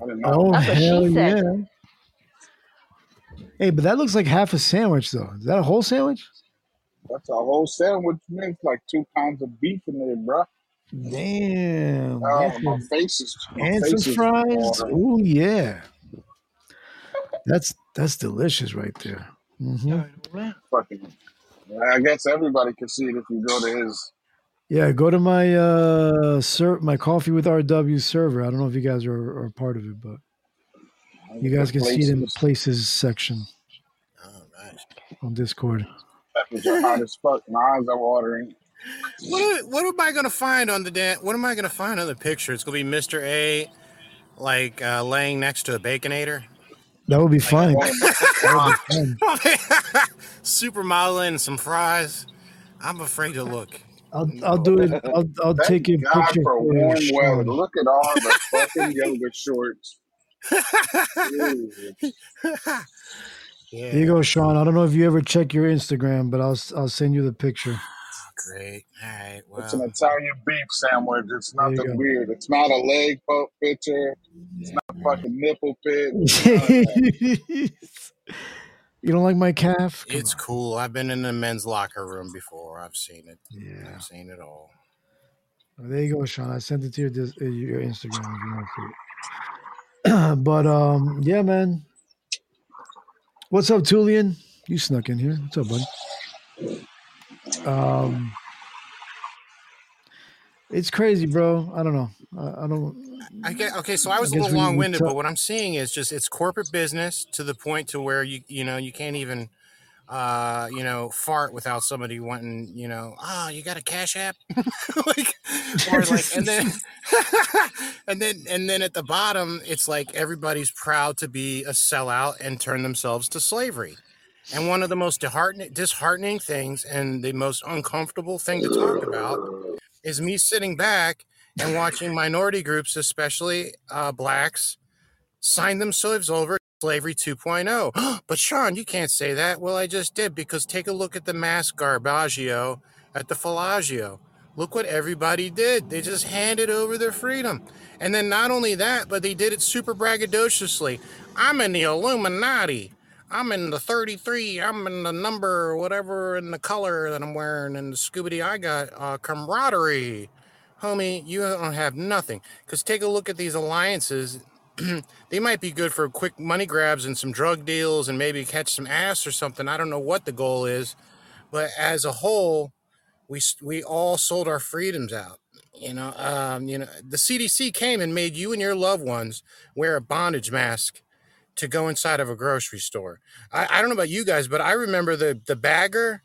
I don't know. Oh That's what she hell said. yeah. Hey, but that looks like half a sandwich though. Is that a whole sandwich? That's a whole sandwich, man. It's like two pounds of beef in there, bro. Damn. Oh, that's my a- face is. My and face some fries. Oh yeah. That's that's delicious right there. hmm Fucking. I guess everybody can see it if you go to his. Yeah, go to my uh ser- my coffee with RW server. I don't know if you guys are, are part of it, but you guys can see it in the places. places section Oh, nice. on Discord. Peppers are hot as fuck. My eyes are watering. What, what am I gonna find on the da- What am I gonna find on the picture? It's gonna be Mr. A, like uh, laying next to a baconator, That would be fine. Oh, That would be fine. <laughs> <laughs> supermodeling and some fries. I'm afraid to look. I'll I'll do it. <laughs> I'll I'll Thank take a God picture for for warm you, weather. Sean. Look at all the fucking yoga shorts. Jesus. yeah. Here you go, Sean. I don't know if you ever check your Instagram, but I'll I'll send you the picture. Great. All right. It's an Italian beef sandwich. It's nothing weird. It's not a leg poke picture. It's not a fucking nipple pic. It's none of that. <laughs> you don't like my calf? Come it's on. cool. I've been in the men's locker room before. I've seen it. Yeah. I've seen it all. Well, there you go, Sean. I sent it to your dis- uh, your Instagram if you want to <clears throat> but um, yeah, man. What's up, Tulian? You snuck in here. What's up, buddy? Um, it's crazy, bro. I don't know. I, I don't. I get okay. So I was a little long winded, but what I'm seeing is just it's corporate business to the point to where you you know you can't even uh you know fart without somebody wanting you know ah you got a cash app <laughs> like or like and then <laughs> and then and then at the bottom it's like everybody's proud to be a sellout and turn themselves to slavery and one of the most disheartening things and the most uncomfortable thing to talk about is me sitting back and watching minority groups, especially uh, blacks, sign themselves over slavery 2.0. <gasps> but Sean, you can't say that. Well, I just did because take a look at the mass garbaggio at the Fellagio. Look what everybody did. They just handed over their freedom. And then not only that, but they did it super braggadociously. I'm in the Illuminati. I'm in the 33. I'm in the number, whatever, in the color that I'm wearing. And the Scooby I got uh, camaraderie. Homie, you don't have nothing. Because take a look at these alliances. <clears throat> they might be good for quick money grabs and some drug deals and maybe catch some ass or something. I don't know what the goal is. But as a whole, we, we all sold our freedoms out. You know, um, you know, the CDC came and made you and your loved ones wear a bondage mask to go inside of a grocery store. I, I don't know about you guys, but I remember the the bagger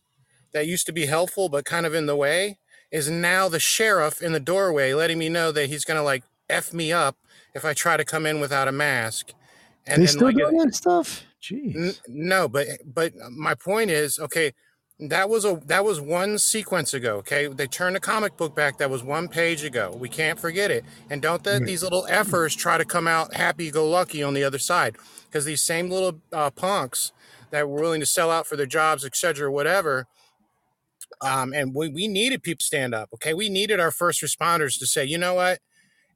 that used to be helpful but kind of in the way is now the sheriff in the doorway letting me know that he's gonna like f me up if I try to come in without a mask. And they then still like doing that stuff? N- Jeez. no, but but my point is, okay, that was a that was one sequence ago. Okay, they turned the comic book back. That was one page ago. We can't forget it. And don't let these little effers try to come out happy-go-lucky on the other side, because these same little uh, punks that were willing to sell out for their jobs, etc., whatever. Um, and we, we needed people to stand up. Okay, we needed our first responders to say, you know what,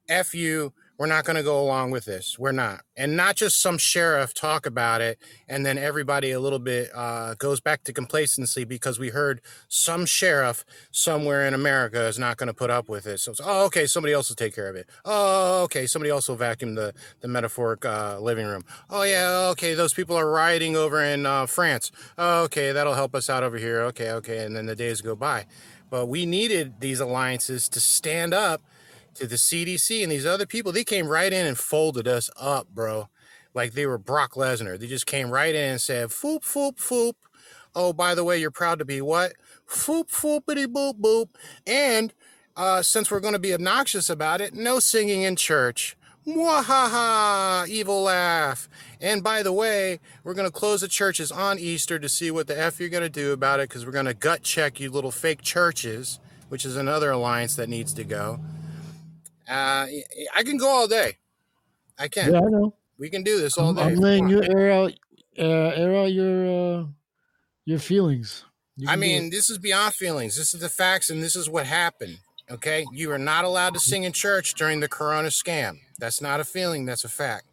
F you, we're not going to go along with this. We're not. And not just some sheriff talk about it and then everybody a little bit uh, goes back to complacency because we heard some sheriff somewhere in America is not going to put up with it. So it's, oh, okay, somebody else will take care of it. Oh, okay, somebody else will vacuum the, the metaphoric uh, living room. Oh, yeah, okay, those people are rioting over in uh, France. Oh, okay, that'll help us out over here. Okay, okay. And then the days go by. But we needed these alliances to stand up to the CDC and these other people, they came right in and folded us up, bro. Like they were Brock Lesnar. They just came right in and said, foop, foop, foop. Oh, by the way, you're proud to be what? Foop, foopity, boop, boop. And uh, since we're going to be obnoxious about it, no singing in church. Mwahaha! Evil laugh. And by the way, we're going to close the churches on Easter to see what the F you're going to do about it because we're going to gut check you little fake churches, which is another alliance that needs to go. Uh, I can go all day. I can. Yeah, I know. We can do this all day. I'm if you letting you air out, uh, air out your uh, your feelings. You I mean, this is beyond feelings. This is the facts, and this is what happened. Okay, you are not allowed to sing in church during the Corona scam. That's not a feeling. That's a fact.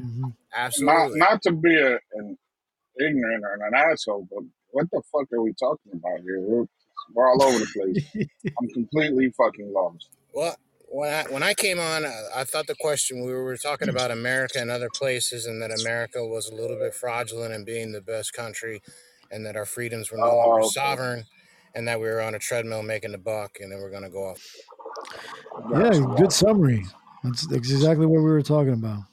Mhm. Not Absolutely. not to be a, an ignorant or an asshole, but what the fuck are we talking about here? We're, we're all over the place. <laughs> I'm completely fucking lost. Well, when I when I came on, I, I thought the question we were talking about America and other places, and that America was a little bit fraudulent in being the best country, and that our freedoms were no longer Oh, okay. sovereign, and that we were on a treadmill making a buck, and then we're gonna go off. yeah, good summary. That's, that's exactly what we were talking about.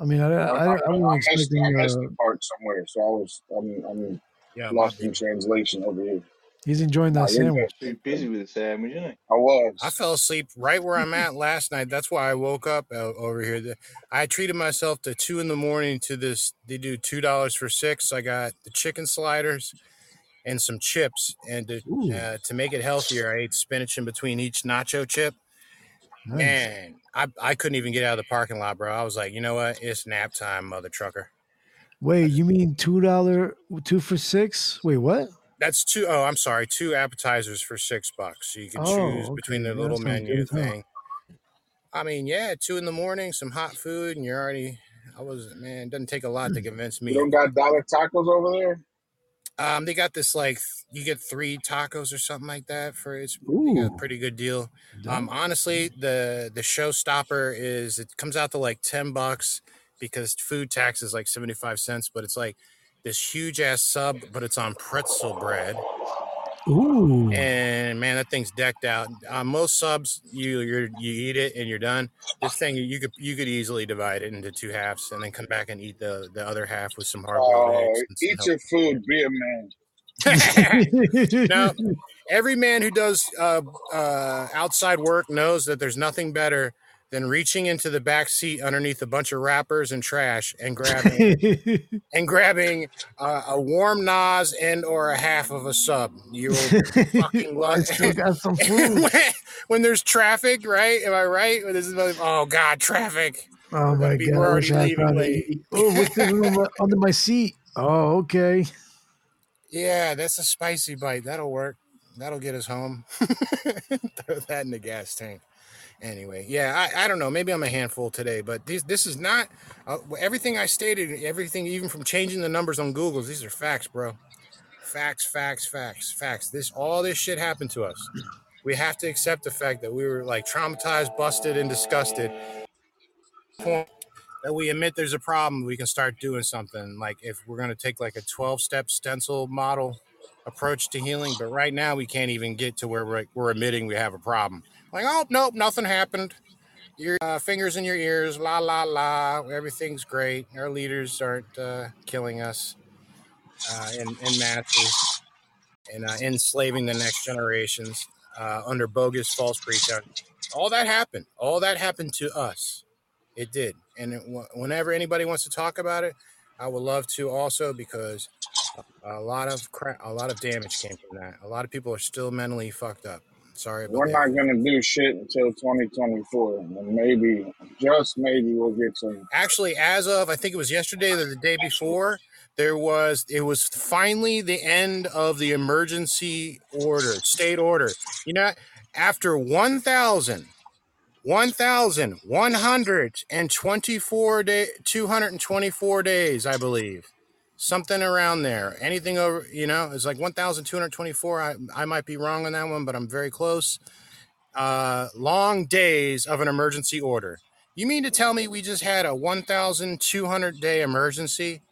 I mean, I, I, I, I, I I wasn't missed I expecting. missed Uh, the part somewhere, so I was I'm, I'm Yeah, lost in translation over here. He's enjoying that you're good. sandwich. Too busy with the sandwich, isn't he? I was. I fell asleep right where I'm at last night. That's why I woke up o- over here. I treated myself to two in the morning to this. They do two dollars for six. I got the chicken sliders and some chips, and to uh, to make it healthier, I ate spinach in between each nacho chip. nice. Man, I I couldn't even get out of the parking lot, bro. I was like, you know what? It's nap time, mother trucker. Wait, you mean two dollar two for six? Wait, what? That's two oh I'm sorry, two appetizers for six bucks. So you can choose Oh, between okay. the Yeah, little menu good as hell. thing. I mean, yeah, two in the morning, some hot food, and you're already. I was man, it doesn't take a lot to convince You me. don't got dollar tacos over there? Um, they got this like you get three tacos or something like that for it's a pretty good deal. that, Um, honestly, the the showstopper is it comes out to like ten bucks because food tax is like seventy five cents, but it's like this huge ass sub, but it's on pretzel bread. ooh, and man, that thing's decked out. Uh, most subs, you you're, you eat it and you're done. This thing, you could you could easily divide it into two halves and then come back and eat the the other half with some hard boiled Oh, eggs eat your food, be a man. <laughs> now, <laughs> every man who does uh, uh, outside work knows that there's nothing better than reaching into the back seat underneath a bunch of wrappers and trash and grabbing <laughs> and grabbing uh, a warm Nas and or a half of a sub. You fucking Well, <laughs> I love still got some <laughs> when, food. when there's traffic, right? Am I right? When this is like, oh god, traffic. Oh my god, we're already wish I had leaving late. Oh, what's this room under my seat? Oh, okay. yeah, that's a spicy bite. That'll work. That'll get us home. Throw that in the gas tank. Anyway, yeah, I, I don't know. Maybe I'm a handful today, but this this is not uh, everything I stated. Everything, even from changing the numbers on Google, these are facts, bro. Facts, facts, facts, facts. This all this shit happened to us. We have to accept the fact that we were like traumatized, busted, and disgusted. Point that we admit there's a problem, we can start doing something. Like if we're gonna take like a 12 step stencil model approach to healing, but right now we can't even get to where we're, we're admitting we have a problem. Like, oh nope, nothing happened. Your uh, fingers in your ears, la la la. Everything's great. Our leaders aren't uh, killing us uh, in, in masses and uh, enslaving the next generations uh, under bogus false pretense. All that happened. All that happened to us. It did. And it, whenever anybody wants to talk about it, I would love to also because a lot of crap, a lot of damage came from that. A lot of people are still mentally fucked up. Sorry about We're that. not gonna do shit until 2024, and maybe, just maybe, we'll get some. Actually, as of I think it was yesterday or the day before, there was it was finally the end of the emergency order, state order. You know, after 1,000 1,124 day 224 days, I believe. Something around there. Anything over, you know, it's like 1,224. I, I might be wrong on that one, but I'm very close. Uh, long days of an emergency order. You mean to tell me we just had a 1,200 day emergency?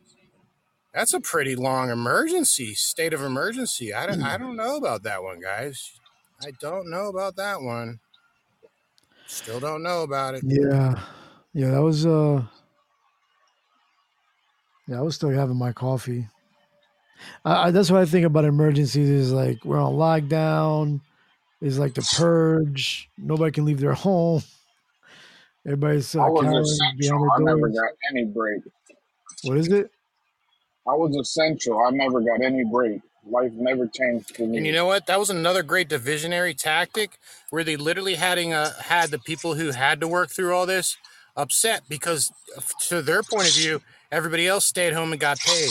That's a pretty long emergency, state of emergency. I don't, I don't know about that one, guys. I don't know about that one. Still don't know about it. Yeah, yeah, that was uh, yeah, I was still having my coffee. I, I, that's what I think about emergencies. Is like we're on lockdown. Is like the purge. Nobody can leave their home. Everybody's I uh, was essential. I never got any break. What is it? I was essential. I never got any break. Life never changed for me. And you know what? That was another great divisionary tactic where they literally hading uh, had the people who had to work through all this upset because, uh, to their point of view, everybody else stayed home and got paid.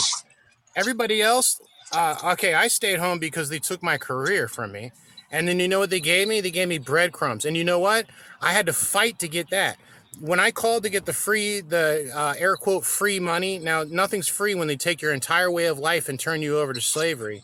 Everybody else, uh, okay, I stayed home because they took my career from me. And then you know what they gave me? They gave me breadcrumbs. And you know what? I had to fight to get that. When I called to get the free, the uh, air quote free money, now nothing's free when they take your entire way of life and turn you over to slavery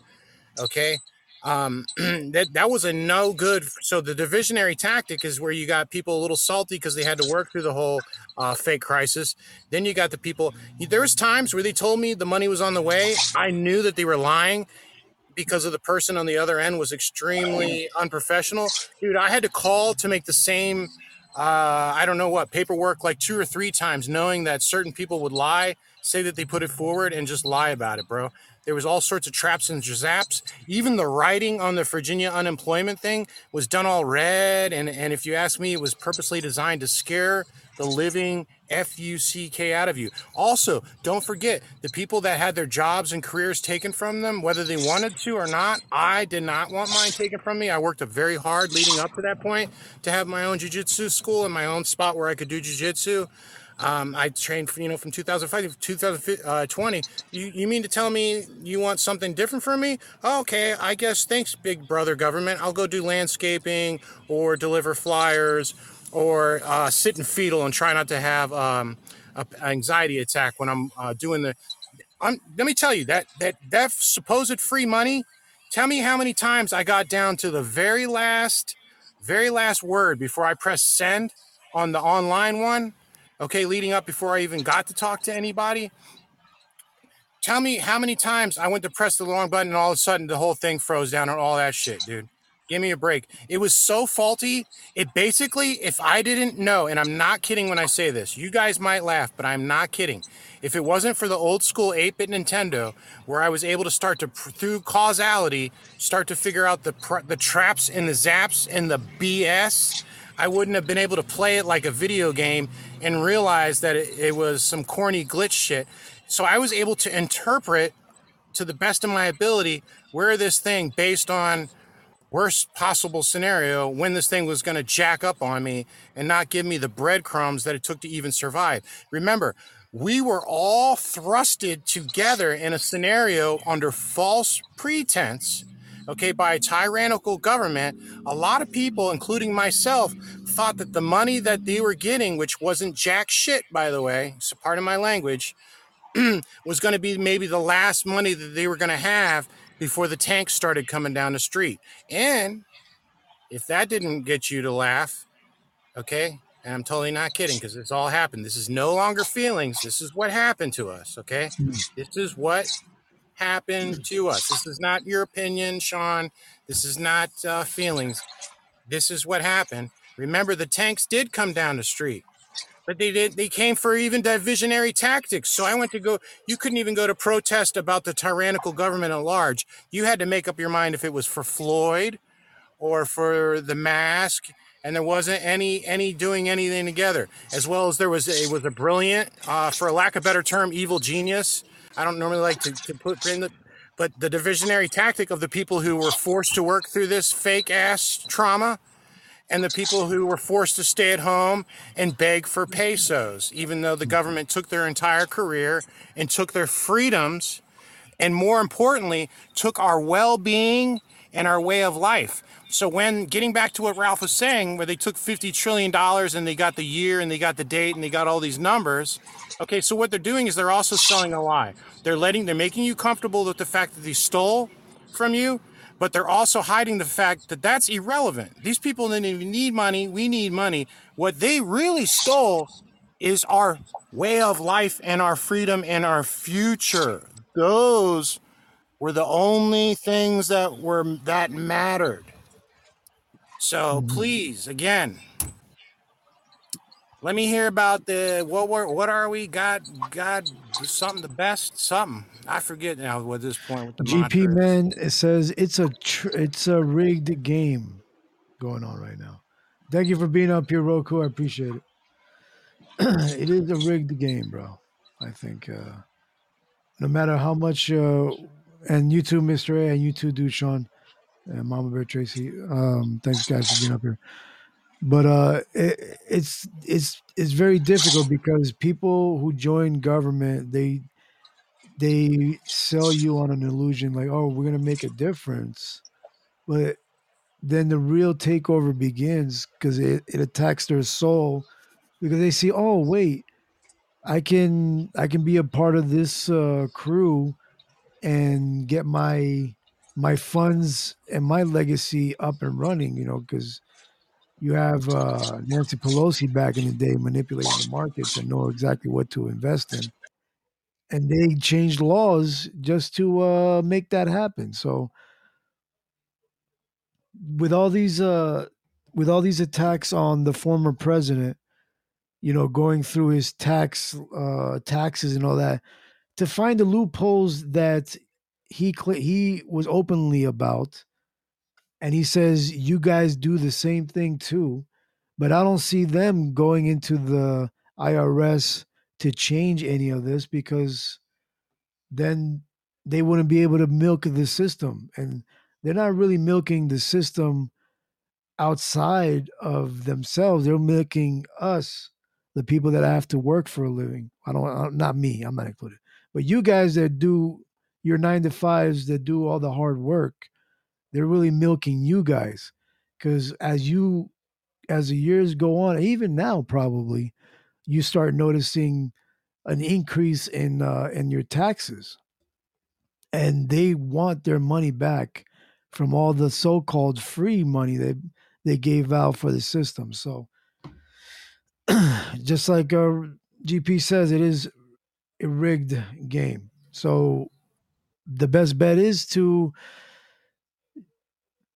okay um <clears throat> that that was a no good so the divisionary tactic is where you got people a little salty because they had to work through the whole uh, fake crisis. Then you got the people there was times where they told me the money was on the way. I knew that they were lying because of the person on the other end was extremely unprofessional. Dude i had to call to make the same uh, i don't know what paperwork like two or three times knowing that certain people would lie say that they put it forward and just lie about it bro there was all sorts of traps and zaps. Even the writing on the virginia unemployment thing was done all red and, and if you ask me it was purposely designed to scare the living f-u-c-k out of you. Also don't forget the people that had their jobs and careers taken from them whether they wanted to or not i did not want mine taken from me. I worked very hard leading up to that point to have my own jiu-jitsu school and my own spot where i could do jiu-jitsu um, I trained, you know, from 2005 to 2020. You, you mean to tell me you want something different from me? Okay, I guess thanks, big brother government. I'll go do landscaping or deliver flyers or uh, sit in fetal and try not to have um, an anxiety attack when I'm uh, doing the. I'm, let me tell you that that that supposed free money. Tell me how many times I got down to the very last, very last word before I pressed send on the online one okay, leading up before I even got to talk to anybody. Tell me how many times I went to press the long button and all of a sudden the whole thing froze down and all that shit, dude. Give me a break. It was so faulty. It basically, if I didn't know, and I'm not kidding when I say this, you guys might laugh, but I'm not kidding. If it wasn't for the old school 8 bit Nintendo, where I was able to start to, through causality, start to figure out the, the traps and the zaps and the BS, I wouldn't have been able to play it like a video game and realize that it, it was some corny glitch shit. So I was able to interpret to the best of my ability where this thing, based on worst possible scenario, when this thing was going to jack up on me and not give me the breadcrumbs that it took to even survive. Remember, we were all thrusted together in a scenario under false pretense okay, by a tyrannical government, a lot of people, including myself, thought that the money that they were getting, which wasn't jack shit, by the way, so pardon my language, <clears throat> was going to be maybe the last money that they were going to have before the tanks started coming down the street. And if that didn't get you to laugh, okay, and I'm totally not kidding because this all happened. This is no longer feelings. This is what happened to us, okay? This is what happened to us. This is not your opinion, Sean. This is not uh, feelings. This is what happened. Remember, the tanks did come down the street, but they did. They came for even divisionary tactics. So I went to go. You couldn't even go to protest about the tyrannical government at large. You had to make up your mind if it was for Floyd or for the mask and there wasn't any any doing anything together as well as there was a was a brilliant uh, for a lack of better term evil genius i don't normally like to, to put in the but the divisionary tactic of the people who were forced to work through this fake ass trauma and the people who were forced to stay at home and beg for pesos even though the government took their entire career and took their freedoms and more importantly took our well-being and our way of life so when getting back to what Ralph was saying, where they took fifty trillion dollars and they got the year and they got the date and they got all these numbers, okay, so what they're doing is they're also selling a lie. They're letting they're making you comfortable with the fact that they stole from you, but they're also hiding the fact that that's irrelevant. These people didn't even need money. We need money. What they really stole is our way of life and our freedom and our future. Those were the only things that were that mattered. So please, again, let me hear about the what were what are we? God, God, something the best, something. I forget now at this point what the GP is. man, it says it's a tr- it's a rigged game going on right now. Thank you for being up here, Roku. I appreciate it. <clears throat> it is a rigged game, bro. I think uh, no matter how much, uh, and you too, Mister A, and you too, dude, Sean, and Mama Bear Tracy. Um, thanks guys for being up here. But uh, it, it's it's it's very difficult because people who join government they they sell you on an illusion like, oh, we're gonna make a difference, but then the real takeover begins because it, it attacks their soul because they see, oh wait, I can I can be a part of this uh, crew and get my my funds and my legacy up and running. You know, because you have uh, Nancy Pelosi back in the day manipulating the markets and know exactly what to invest in, and they changed laws just to uh, make that happen. So with all these uh, with all these attacks on the former president you know, going through his tax uh, taxes and all that, to find the loopholes that he he was openly about, and he says you guys do the same thing too, but I don't see them going into the IRS to change any of this because then they wouldn't be able to milk the system, and they're not really milking the system outside of themselves. They're milking us the people that have to work for a living. I don't, not me, I'm not included, but you guys that do your nine to fives that do all the hard work, they're really milking you guys. Because as you, as the years go on, even now probably, you start noticing an increase in uh, in your taxes, and they want their money back from all the so-called free money they they gave out for the system. So <clears throat> just like uh, GP says, it is rigged game. So the best bet is to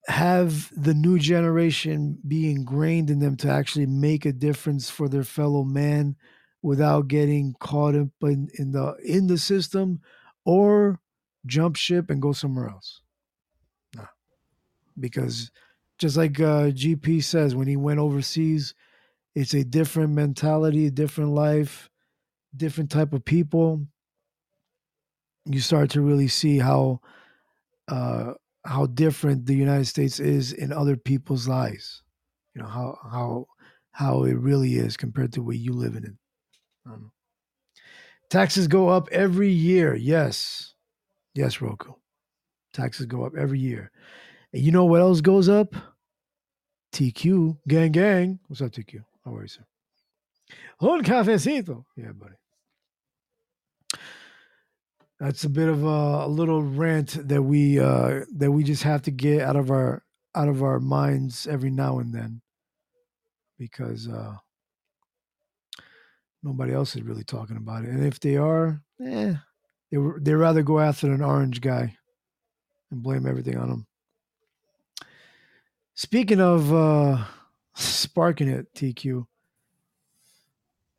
have the new generation be ingrained in them to actually make a difference for their fellow man without getting caught up in, in the in the system or jump ship and go somewhere else. No. Because just like uh, GP says, when he went overseas, it's a different mentality, a different life, different type of people. You start to really see how uh, how different the United States is in other people's lives. You know how how how it really is compared to where you live in. Um, taxes go up every year. Yes, yes, Roku. Taxes go up every year. And you know what else goes up? TQ gang gang. What's up, TQ? How are you, sir? Un cafecito. Yeah, buddy. That's a bit of a, a little rant that we uh, that we just have to get out of our out of our minds every now and then, because uh, nobody else is really talking about it. And if they are, eh, they they rather go after an orange guy and blame everything on him. Speaking of uh, sparking it, TQ.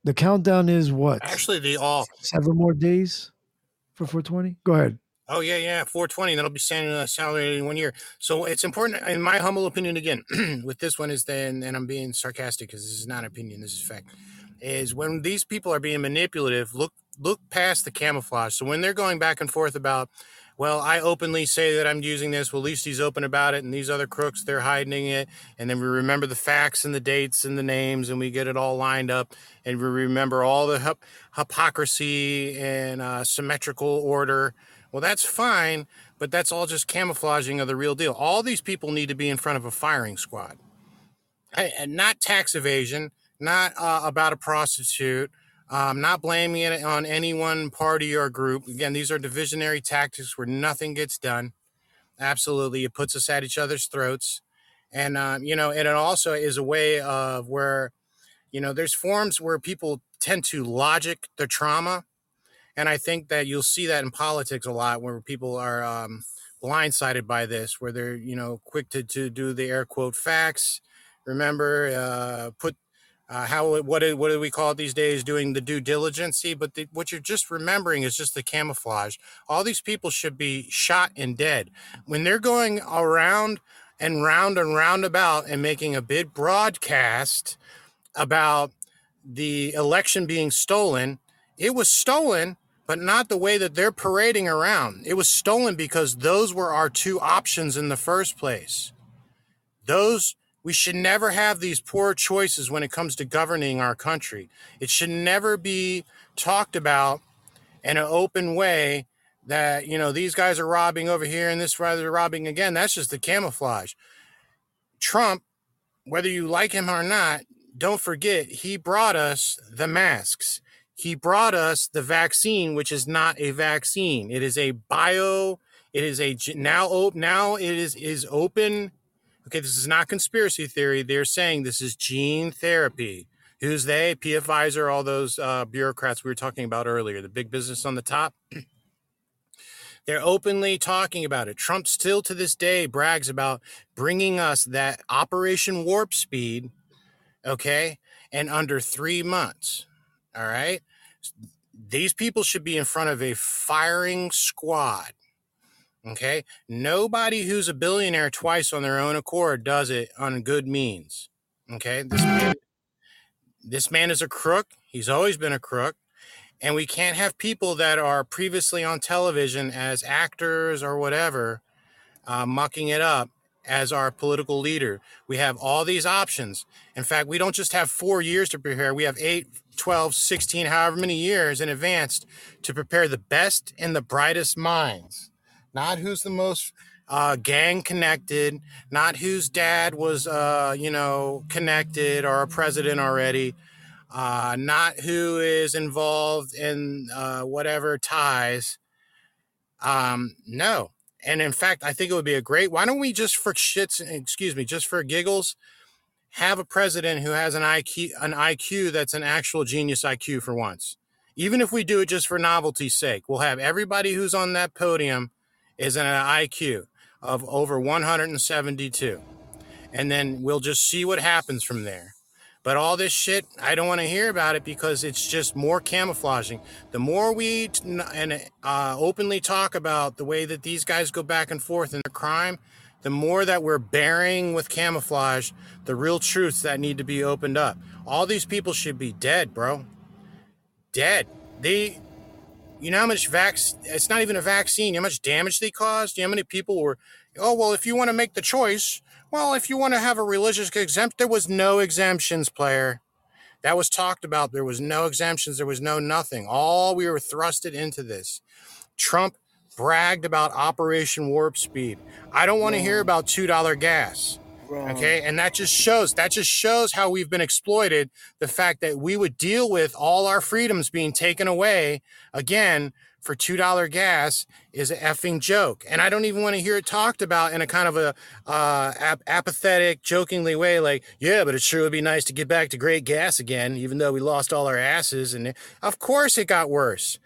The countdown is what? Actually, they all seven more days for 420. Go ahead. Oh yeah, yeah, 420. That'll be standing uh, salary in one year. So it's important, in my humble opinion, again, <clears throat> with this one is then, and I'm being sarcastic because this is not opinion, this is fact. Is when these people are being manipulative, look look past the camouflage. So when they're going back and forth about well, I openly say that I'm using this. Well, at least he's open about it. And these other crooks, they're hiding it. And then we remember the facts and the dates and the names and we get it all lined up. And we remember all the hyp- hypocrisy and uh, symmetrical order. Well, that's fine, but that's all just camouflaging of the real deal. All these people need to be in front of a firing squad. And not tax evasion, not uh, about a prostitute, um, not blaming it on any one party or group. Again, these are divisionary tactics where nothing gets done. Absolutely, it puts us at each other's throats, and um, you know, and it also is a way of where, you know, there's forms where people tend to logic the trauma, and I think that you'll see that in politics a lot, where people are um, blindsided by this, where they're you know quick to to do the air quote facts. Remember, uh, put uh, how what do, what do we call it these days doing the due diligence but the, what you're just remembering is just the camouflage all these people should be shot and dead when they're going around and round and round about and making a big broadcast about the election being stolen, it was stolen, but not the way that they're parading around. It was stolen because those were our two options in the first place. Those we should never have these poor choices when it comes to governing our country. It should never be talked about in an open way that, you know, these guys are robbing over here and this rather robbing again. That's just the camouflage. Trump, whether you like him or not, don't forget he brought us the masks. He brought us the vaccine, which is not a vaccine. It is a bio. It is a now now it is is open. Okay, this is not conspiracy theory. They're saying this is gene therapy. Who's they? PF Pfizer, all those uh, bureaucrats we were talking about earlier, the big business on the top. <clears throat> They're openly talking about it. Trump still to this day brags about bringing us that Operation Warp Speed, okay, and under three months. All right. These people should be in front of a firing squad. Okay. Nobody who's a billionaire twice on their own accord does it on good means. Okay. This man, this man is a crook. He's always been a crook. And we can't have people that are previously on television as actors or whatever uh, mucking it up as our political leader. We have all these options. In fact, we don't just have four years to prepare, we have eight, 12, 16, however many years in advance to prepare the best and the brightest minds. Not who's the most uh, gang connected, not whose dad was, uh, you know, connected or a president already, uh, not who is involved in uh, whatever ties. Um, no. And in fact, I think it would be a great. Why don't we just for shits, excuse me, just for giggles, have a president who has an IQ, an IQ that's an actual genius IQ for once. Even if we do it just for novelty's sake, we'll have everybody who's on that podium is an IQ of over 172, and then we'll just see what happens from there. But all this shit, I don't want to hear about it because it's just more camouflaging. The more we t- and uh, openly talk about the way that these guys go back and forth in the crime, the more that we're burying with camouflage the real truths that need to be opened up. All these people should be dead, bro. Dead. They, you know how much vac? It's not even a vaccine. You know how much damage they caused. You know how many people were. Oh well, if you want to make the choice, well, if you want to have a religious exempt, there was no exemptions, player. That was talked about. There was no exemptions. There was no nothing. All we were thrusted into this. Trump bragged about Operation Warp Speed. I don't want to hear about two dollar gas. Okay, and that just shows that just shows how we've been exploited. The fact that we would deal with all our freedoms being taken away again for two dollar gas is an effing joke, and I don't even want to hear it talked about in a kind of a uh, ap- apathetic, jokingly way. Like, yeah, but it sure would be nice to get back to great gas again, even though we lost all our asses. And of course, it got worse.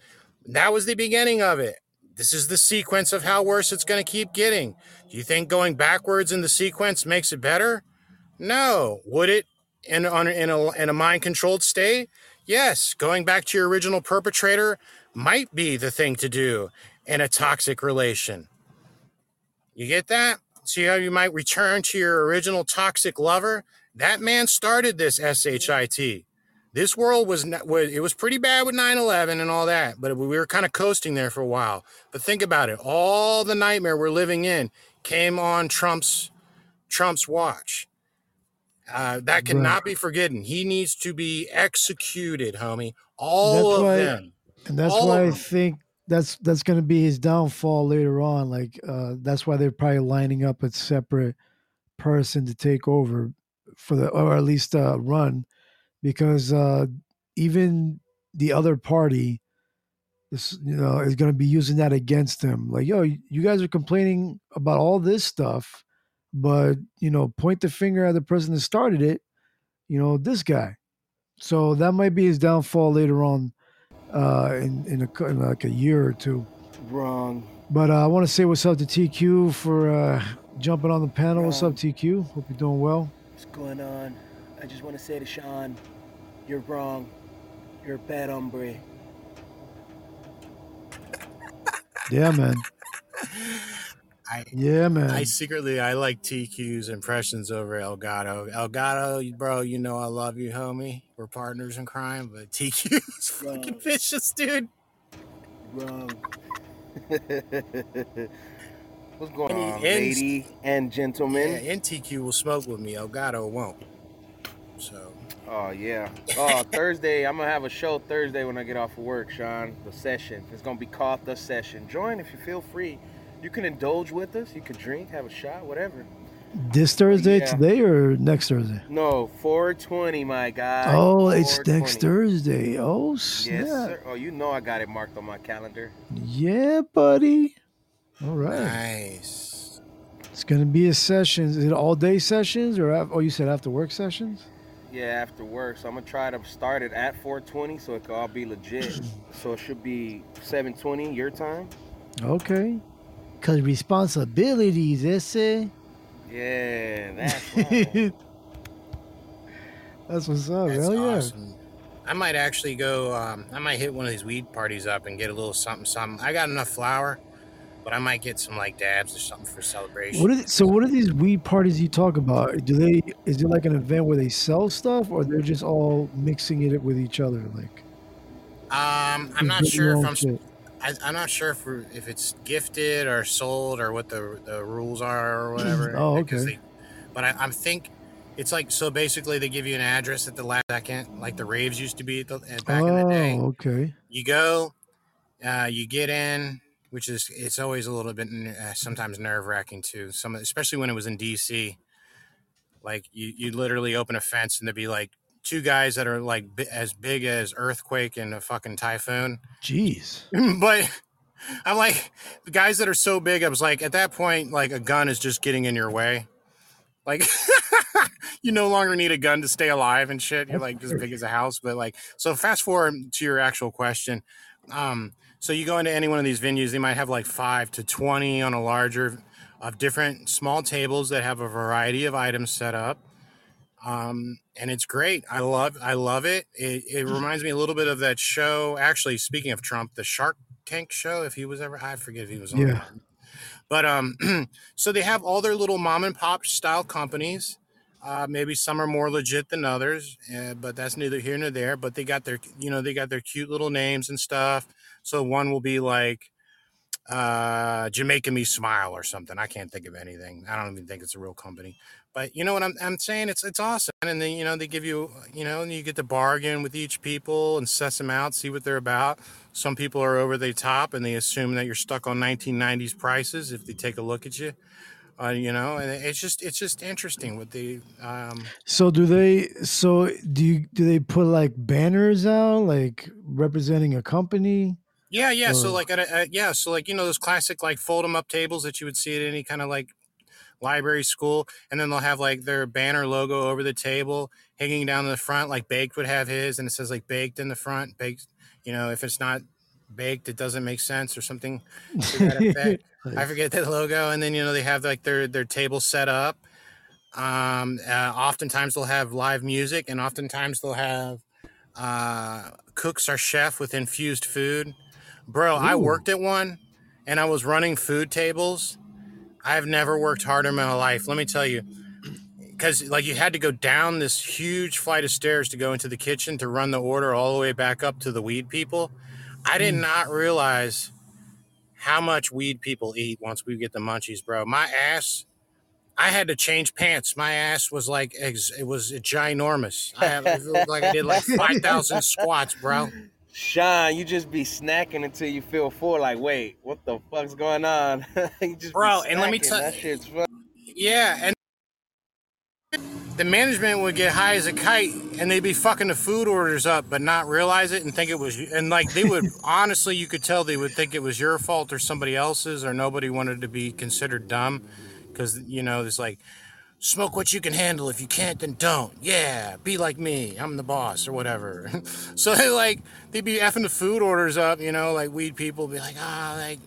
That was the beginning of it. This is the sequence of how worse it's going to keep getting. Do you think going backwards in the sequence makes it better? No. Would it in on in a in a mind controlled state? Yes. Going back to your original perpetrator might be the thing to do in a toxic relation. You get that? See how you might return to your original toxic lover? That man started this SHIT. This world was it was pretty bad with 9/11 and all that, but we were kind of coasting there for a while. But think about it. All the nightmare we're living in came on Trump's Trump's watch. Uh, that Right. cannot be forgotten. He needs to be executed, homie. All that's of why, them. and that's All why I think that's that's going to be his downfall later on. Like uh, that's why they're probably lining up a separate person to take over for the, or at least uh, run, because uh, even the other party, this you know, is going to be using that against him. Like, yo, you guys are complaining about all this stuff, but you know, point the finger at the person that started it. You know, this guy. So that might be his downfall later on uh, in in, a, in like a year or two. Wrong. But uh, I want to say what's up to TQ for uh, jumping on the panel. What's up, TQ? Hope you're doing well. What's going on? I just want to say to Sean, you're wrong. You're a bad hombre. Yeah, man. <laughs> I Yeah, man. I secretly I like TQ's impressions over Elgato. Elgato, bro, you know I love you, homie. we're partners in crime, but <laughs> TQ is fucking vicious, dude. Wrong. <laughs> What's going And on, ends- lady and Yeah, gentlemen? and TQ will smoke with me. Elgato won't. So Oh yeah. Oh, Thursday. I'm gonna have a show Thursday when I get off of work, Sean. The session. It's gonna be called the session. Join if you feel free. You can indulge with us. You can drink, have a shot, whatever. This oh, Thursday, Yeah. today, or next Thursday? No, 420, my guy. oh, it's next Thursday. Oh, snap. Yes, sir. Oh, you know I got it marked on my calendar. Yeah, buddy. All right. nice. It's going to be a session. Is it all day sessions or, oh, you said after work sessions? Yeah, after work. So I'm gonna try to start it at 420 so it can all be legit. <clears throat> so it should be 720 your time. Okay. Because responsibilities, ese. Yeah, <laughs> that's right. That's what's up. That's Hell yeah. awesome. I might actually go. Um, I might hit one of these weed parties up and get a little something, something. I got enough flour, but I might get some like dabs or something for celebration. What are, so what are these weed parties you talk about? Do they is it like an event where they sell stuff or they're just all mixing it up with each other? Like Um, I'm not sure if I'm. shit? I, I'm not sure if if it's gifted or sold or what the the rules are or <clears throat> whatever. Oh, okay. They, but I, I'm think it's like so. Basically, they give you an address at the last second, like the raves used to be at the, back in the day. Oh, okay. You go, uh, you get in, which is it's always a little bit uh, sometimes nerve wracking too. Some especially when it was in DC. Like you, you literally open a fence and there'd be like two guys that are like as big as earthquake and a fucking typhoon. Jeez. <laughs> but I'm like the guys that are so big. I was like at that point, like a gun is just getting in your way. Like <laughs> you no longer need a gun to stay alive and shit. You're like as big as a house. But like so, fast forward to your actual question. Um, so you go into any one of these venues, they might have like five to twenty on a larger of different small tables that have a variety of items set up um, and it's great. I love, I love it. It, it reminds me a little bit of that show. Actually, speaking of Trump, the Shark Tank show. If he was ever, I forget if he was on. Yeah. that. But um, <clears throat> so they have all their little mom and pop style companies. Uh, maybe some are more legit than others, uh, but that's neither here nor there. But they got their, you know, they got their cute little names and stuff. So one will be like uh, Jamaica Me Smile or something. I can't think of anything. I don't even think it's a real company. But you know what I'm, I'm saying? It's it's awesome. And then you know they give you you know you get to bargain with each people and suss them out, see what they're about. Some people are over the top and they assume that you're stuck on 1990s prices if they take a look at you. Uh, you know, and it's just it's just interesting with the um, So do they so do you do they put like banners out like representing a company? Yeah, yeah. So like at a, at, yeah, so like you know those classic like fold 'em up tables that you would see at any kind of like library school, and then they'll have like their banner logo over the table hanging down in the front. Like Baked would have his, and it says like Baked in the front. Baked, you know, if it's not baked, it doesn't make sense or something to that. <laughs> I forget the logo, and then you know they have like their their table set up. Um, uh, oftentimes they'll have live music, and oftentimes they'll have uh, cooks or chef with infused food. Bro, I worked at one, and I was running food tables. I've never worked harder in my life. Let me tell you, because like you had to go down this huge flight of stairs to go into the kitchen to run the order all the way back up to the weed people. I did Mm. not realize how much weed people eat once we get the munchies, bro. My ass, I had to change pants. My ass was like, it was ginormous. I had, it like I did like <laughs> 5,000 squats, bro. Sean, you just be snacking until you feel full. Like, wait, what the fuck's going on? <laughs> you just Bro, and let me tell that shit's fun. Yeah, and the management would get high as a kite and they'd be fucking the food orders up but not realize it and think it was and like they would <laughs> honestly you could tell they would think it was your fault or somebody else's or nobody wanted to be considered dumb because you know it's like smoke what you can handle if you can't then don't yeah be like me i'm the boss or whatever <laughs> so they <laughs> like they'd be effing the food orders up you know like weed people be like ah like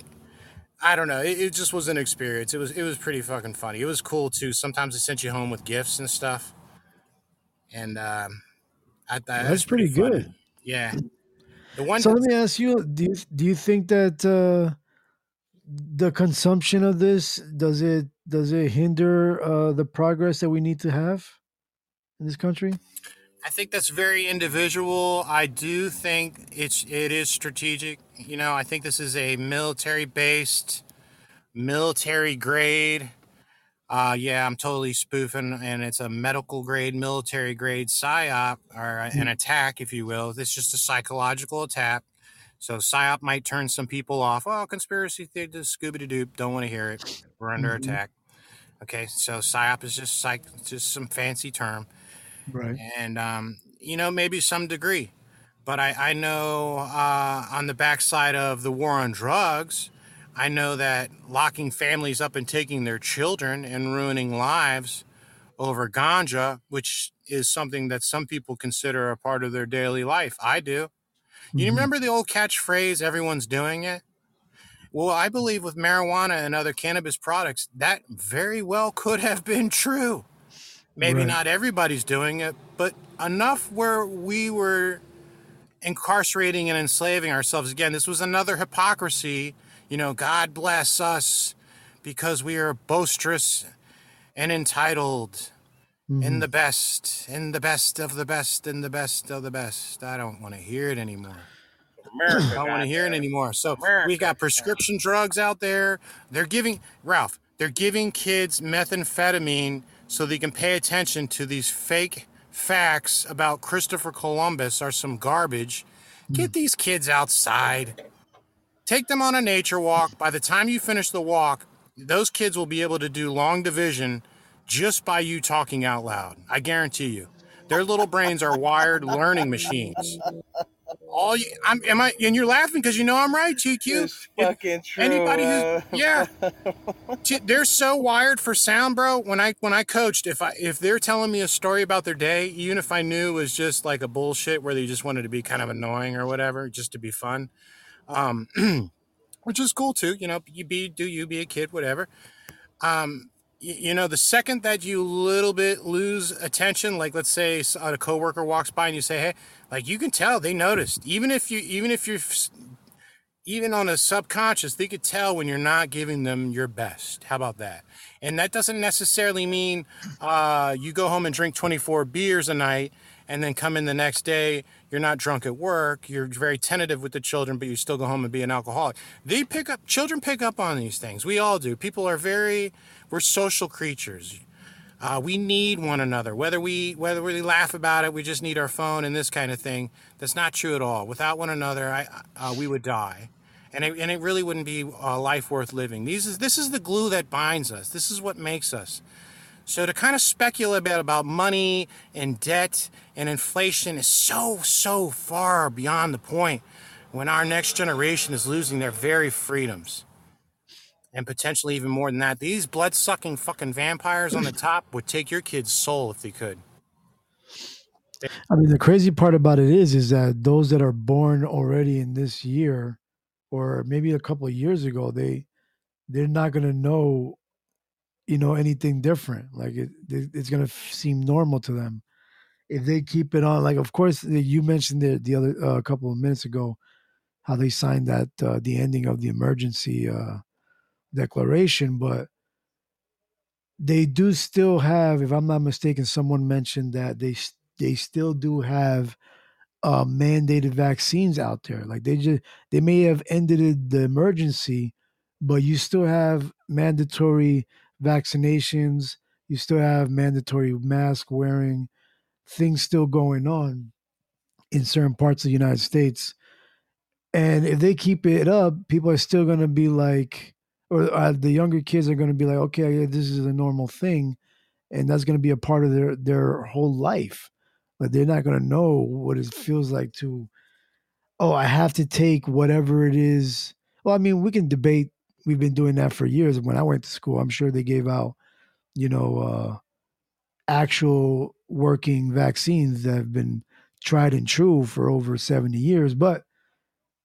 I don't know. It, it just was an experience. It was it was pretty fucking funny. It was cool too. Sometimes they sent you home with gifts and stuff, and um, I thought Well, that was that's pretty funny. good. Yeah. The one So let me ask you: Do you do you think that uh, the consumption of this does it does it hinder uh, the progress that we need to have in this country? I think that's very individual. I do think it's it is strategic. You know, I think this is a military based, military grade. Uh, yeah, I'm totally spoofing, and it's a medical grade, military grade psyop or an attack, if you will. It's just a psychological attack. So psyop might turn some people off. Oh, conspiracy theory, Scooby Doo. Don't want to hear it. We're under Mhm. attack. Okay, so psyop is just psych, just some fancy term Right. and um, you know maybe some degree but i, I know uh, on the backside of the war on drugs i know that locking families up and taking their children and ruining lives over ganja which is something that some people consider a part of their daily life i do you Mhm. remember the old catchphrase everyone's doing it well i believe with marijuana and other cannabis products that very well could have <laughs> been true maybe Right. not everybody's doing it, but enough where we were incarcerating and enslaving ourselves. Again, this was another hypocrisy. You know, God bless us because we are boisterous and entitled Mhm. and the best and the best of the best and the best of the best. I don't want to hear it anymore. America. I don't want to hear it anymore. So America. we've got prescription drugs out there. They're giving Ralph. They're giving kids methamphetamine so they can pay attention to these fake facts about Christopher Columbus are some garbage. Hmm. Get these kids outside. Take them on a nature walk. By the time you finish the walk, those kids will be able to do long division just by you talking out loud. I guarantee you. Their little brains are wired learning machines. All you, I'm, am I? And you're laughing because you know I'm right, GQ. It's fucking true. Anybody who's yeah, <laughs> they're so wired for sound, bro. When I when I coached, if I if they're telling me a story about their day, even if I knew it was just like a bullshit where they just wanted to be kind of annoying or whatever, just to be fun, um, <clears throat> which is cool too. You know, you be do you be a kid, whatever. Um, you know, the second that you little bit lose attention, like let's say a coworker walks by and you say, "Hey," like you can tell they noticed, even if you even if you're even on a subconscious, they could tell when you're not giving them your best. How about that? And that doesn't necessarily mean uh, you go home and drink 24 beers a night and then come in the next day, you're not drunk at work, you're very tentative with the children, but you still go home and be an alcoholic. They pick up, children pick up on these things. We all do. People are very, we're social creatures. Uh, we need one another. Whether we whether we laugh about it, we just need our phone and this kind of thing. That's not true at all. Without one another, I, uh, we would die, and it, and it really wouldn't be a life worth living. These is this is the glue that binds us. This is what makes us. So to kind of speculate about, about money and debt and inflation is so so far beyond the point when our next generation is losing their very freedoms and potentially even more than that. These blood sucking fucking vampires on the <clears throat> top would take your kid's soul if they could. I mean, the crazy part about it is, is that those that are born already in this year, or maybe a couple of years ago, they they're not gonna know, you know, anything different. Like it, it- it's gonna f- seem normal to them if they keep it on. Like, of course, you mentioned it the other uh, couple of minutes ago, how they signed that uh, the ending of the emergency uh, declaration, but they do still have, if I'm not mistaken, someone mentioned that they they still do have uh, mandated vaccines out there. Like they just they may have ended the emergency, but you still have mandatory vaccinations. You still have mandatory mask wearing. Things still going on in certain parts of the United States. And if they keep it up, people are still going to be like, or uh, the younger kids are going to be like, okay, yeah, this is a normal thing, and that's going to be a part of their their whole life. But they're not going to know what it feels like to, oh, I have to take whatever it is. Well, I mean, we can debate. We've been doing that for years. When I went to school, I'm sure they gave out, you know, uh, actual working vaccines that have been tried and true for over 70 years. But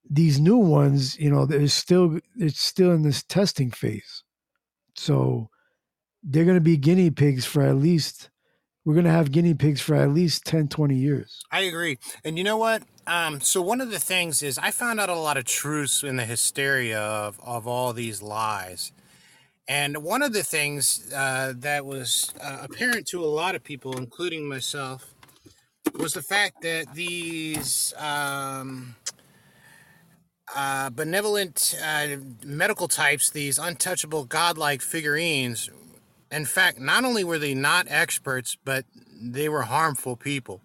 these new ones, you know, there's still it's still in this testing phase. So they're going to be guinea pigs for at least we're going to have guinea pigs for at least 10 20 years. I agree. And you know what? Um, so one of the things is I found out a lot of truths in the hysteria of, of all these lies. And one of the things uh, that was uh, apparent to a lot of people, including myself, was the fact that these um, uh, benevolent uh, medical types, these untouchable godlike figurines, in fact, not only were they not experts, but they were harmful people.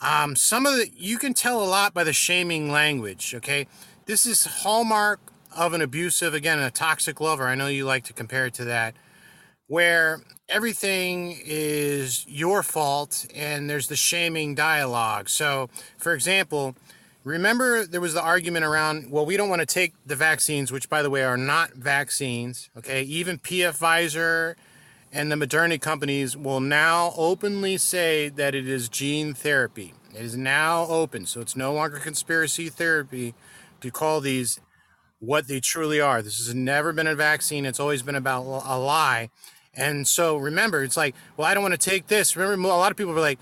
Um, some of the you can tell a lot by the shaming language. Okay, this is hallmark of an abusive, again, a toxic lover. I know you like to compare it to that, where everything is your fault and there's the shaming dialogue. So, for example, remember there was the argument around, well, we don't want to take the vaccines, which, by the way, are not vaccines. Okay, even PF Pfizer and the Moderna companies will now openly say that it is gene therapy. It is now open, so it's no longer conspiracy therapy to call these what they truly are. This has never been a vaccine, it's always been about a lie. And so remember, it's like, well, I don't want to take this. Remember, a lot of people were like,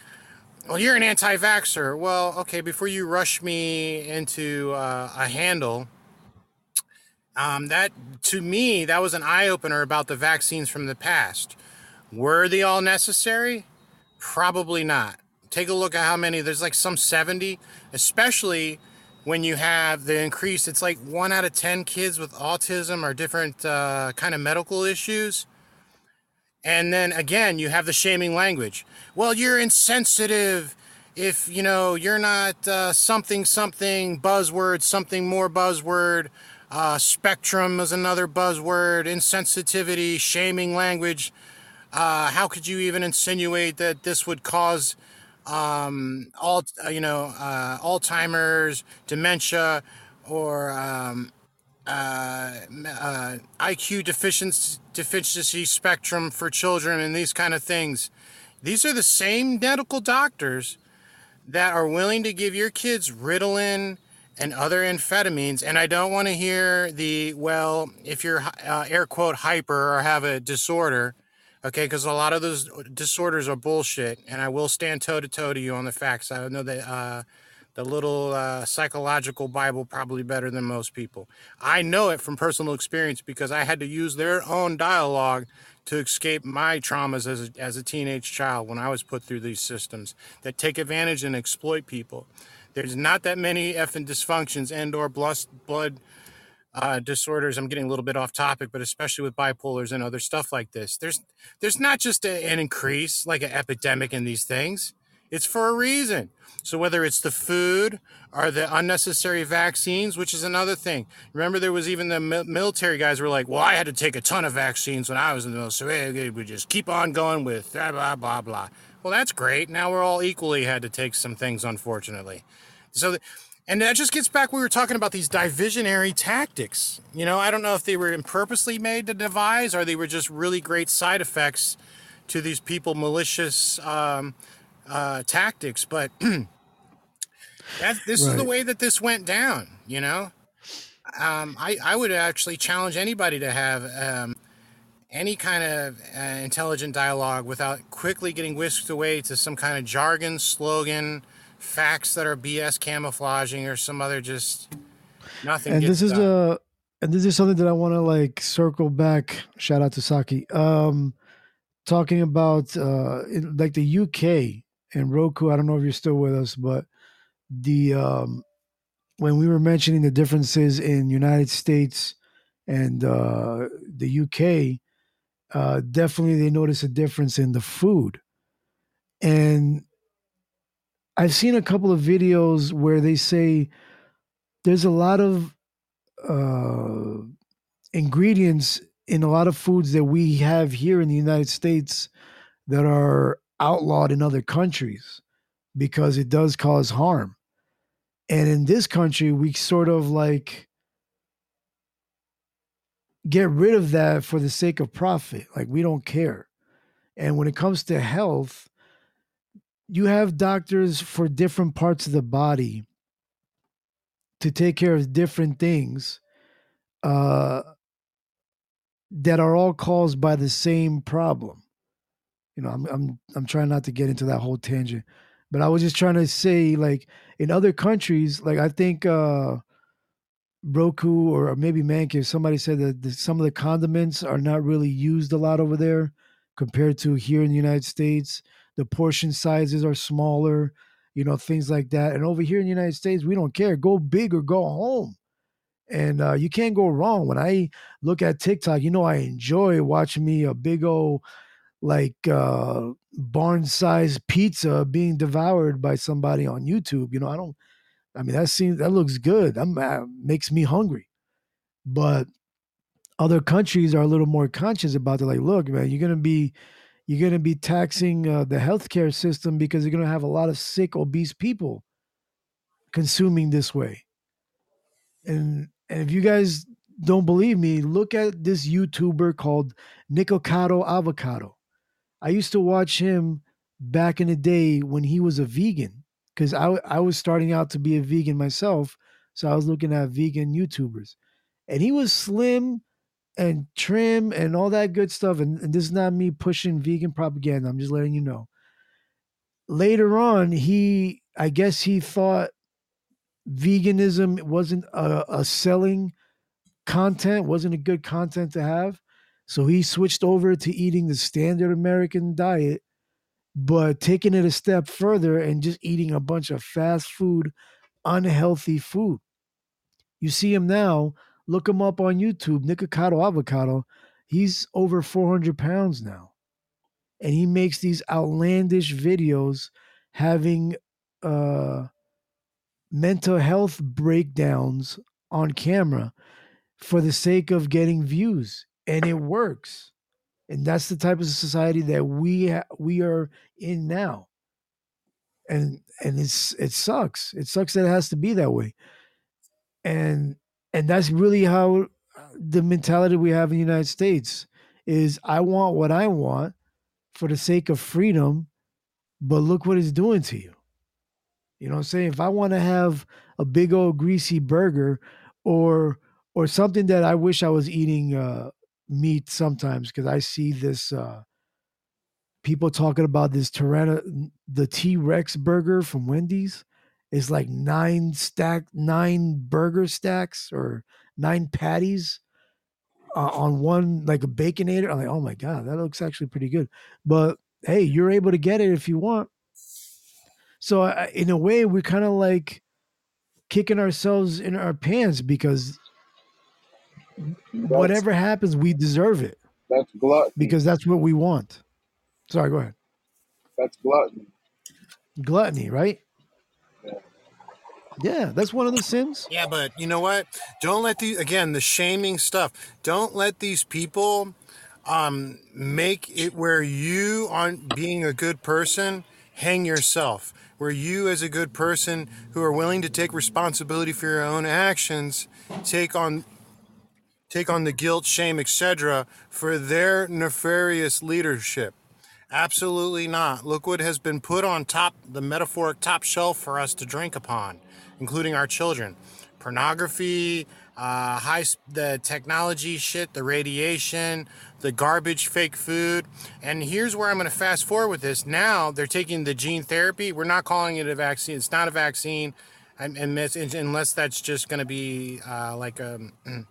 well, you're an anti vaxxer. Well, okay, before you rush me into uh, a handle, um, that to me, that was an eye opener about the vaccines from the past. Were they all necessary? Probably not. Take a look at how many, there's like some 70, especially when you have the increase. It's like one out of 10 kids with autism or different uh, kind of medical issues. And then again, you have the shaming language. Well, you're insensitive if you know you're not uh, something something buzzword, something more buzzword. Uh, spectrum is another buzzword. Insensitivity, shaming language. Uh, how could you even insinuate that this would cause um, all uh, you know uh, Alzheimer's, dementia, or um, uh, uh, IQ deficiency, deficiency spectrum for children and these kind of things. These are the same medical doctors that are willing to give your kids Ritalin and other amphetamines. And I don't want to hear the, well, if you're uh, air quote hyper or have a disorder, okay, because a lot of those disorders are bullshit. And I will stand toe to toe to you on the facts. I know that uh, the little uh, psychological Bible probably better than most people. I know it from personal experience because I had to use their own dialogue to escape my traumas as a, as a teenage child when I was put through these systems that take advantage and exploit people. There's not that many effing dysfunctions and or blood uh, disorders. I'm getting a little bit off topic, but especially with bipolars and other stuff like this, there's there's not just a, an increase like an epidemic in these things. It's for a reason. So whether it's the food or the unnecessary vaccines, which is another thing. Remember, there was even the military guys were like, "Well, I had to take a ton of vaccines when I was in the military. So we just keep on going with blah blah blah blah." Well, that's great. Now we're all equally had to take some things, unfortunately. So. and that just gets back we were talking about these divisionary tactics. You know, I don't know if they were purposely made to devise or they were just really great side effects to these people malicious um, uh, tactics, but <clears throat> that, this right. is the way that this went down. You know, um, I I would actually challenge anybody to have um, any kind of uh, intelligent dialogue without quickly getting whisked away to some kind of jargon, slogan, facts that are BS camouflaging or some other just nothing. And this is done. a and this is something that I want to like circle back. Shout out to Saki. Um, talking about uh, in, like the UK and Roku. I don't know if you're still with us, but the um, when we were mentioning the differences in United States and uh, the UK, uh, definitely they notice a difference in the food. And I've seen a couple of videos where they say there's a lot of uh, ingredients in a lot of foods that we have here in the United States that are outlawed in other countries because it does cause harm. And in this country, we sort of like get rid of that for the sake of profit. Like we don't care. And when it comes to health, you have doctors for different parts of the body to take care of different things uh, that are all caused by the same problem you know, I'm I'm I'm trying not to get into that whole tangent, but I was just trying to say, like in other countries, like I think uh Roku or maybe Mankiv, somebody said that the, some of the condiments are not really used a lot over there compared to here in the United States. The portion sizes are smaller. you know, things like that. And over here in the United States, we don't care. Go big or go home. And uh, you can't go wrong. When I look at TikTok, you know, I enjoy watching me a big old, like, uh, barn sized pizza being devoured by somebody on YouTube. You know, I don't, I mean, that seems, that looks good. That uh, makes me hungry. But other countries are a little more conscious about it. Like, look, man, you're going to be, you're going to be taxing uh, the healthcare system because you're going to have a lot of sick, obese people consuming this way. And and if you guys don't believe me, look at this YouTuber called Nikocado Avocado. I used to watch him back in the day when he was a vegan because I, I was starting out to be a vegan myself. So I was looking at vegan YouTubers. And he was slim and trim and all that good stuff. And, and this is not me pushing vegan propaganda. I'm just letting you know. Later on, he, I guess he thought veganism wasn't a, a selling content, wasn't a good content to have. So he switched over to eating the standard American diet, but taking it a step further and just eating a bunch of fast food, unhealthy food. You see him now, look him up on YouTube, Nikocado Avocado. He's over 400 pounds now. And he makes these outlandish videos having uh mental health breakdowns on camera for the sake of getting views and it works and that's the type of society that we ha- we are in now and and it's it sucks it sucks that it has to be that way and and that's really how uh, the mentality we have in the united states is i want what i want for the sake of freedom but look what it's doing to you you know what I'm saying? If I want to have a big old greasy burger or or something that I wish I was eating uh meat sometimes because I see this uh people talking about this Tyranno the T-Rex burger from Wendy's. It's like nine stack nine burger stacks or nine patties uh, on one like a baconator. I'm like, oh my god, that looks actually pretty good. But hey, you're able to get it if you want. So in a way, we're kind of like kicking ourselves in our pants because That's whatever happens, we deserve it that's gluttony. because that's what we want. Sorry, go ahead. That's gluttony. Gluttony, right? Yeah. That's one of the sins. Yeah, but you know what? Don't let these again the shaming stuff. Don't let these people um make it where you on being a good person hang yourself. Where you as a good person who are willing to take responsibility for your own actions take on take on the guilt, shame, etc. for their nefarious leadership. Absolutely not. Look what has been put on top, the metaphoric top shelf for us to drink upon, including our children. Pornography, uh, high, the technology shit, the radiation, the garbage, fake food. And here's where I'm going to fast forward with this. Now they're taking the gene therapy. We're not calling it a vaccine. It's not a vaccine, unless that's just going to be uh, like a <clears throat>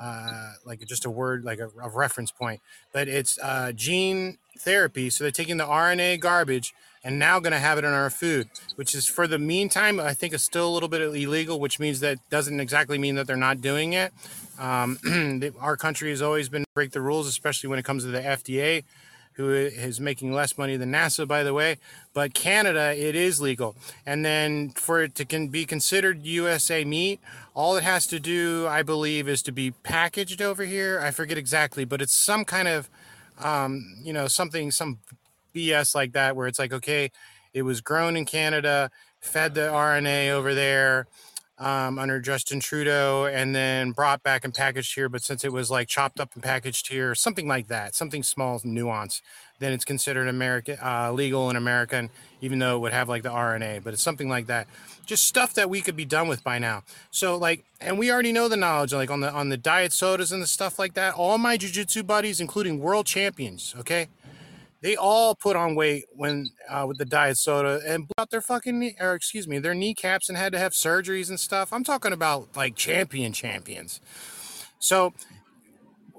uh, like just a word, like a, a reference point. But it's uh, gene therapy. So they're taking the RNA garbage and now going to have it in our food, which is for the meantime, I think is still a little bit illegal, which means that doesn't exactly mean that they're not doing it. Um, <clears throat> our country has always been break the rules, especially when it comes to the FDA, who is making less money than NASA, by the way. But Canada, it is legal. And then for it to can be considered USA meat, all it has to do, I believe, is to be packaged over here. I forget exactly, but it's some kind of, um, you know, something, some BS like that, where it's like, okay, it was grown in Canada, fed the RNA over there um, under Justin Trudeau, and then brought back and packaged here. But since it was like chopped up and packaged here, something like that, something small, nuance, then it's considered American uh, legal in America, even though it would have like the RNA, but it's something like that. Just stuff that we could be done with by now. So like, and we already know the knowledge, like on the on the diet sodas and the stuff like that. All my jujitsu buddies, including world champions, okay, they all put on weight when uh, with the diet soda and blew out their fucking knee, or excuse me, their kneecaps and had to have surgeries and stuff. I'm talking about like champion champions. So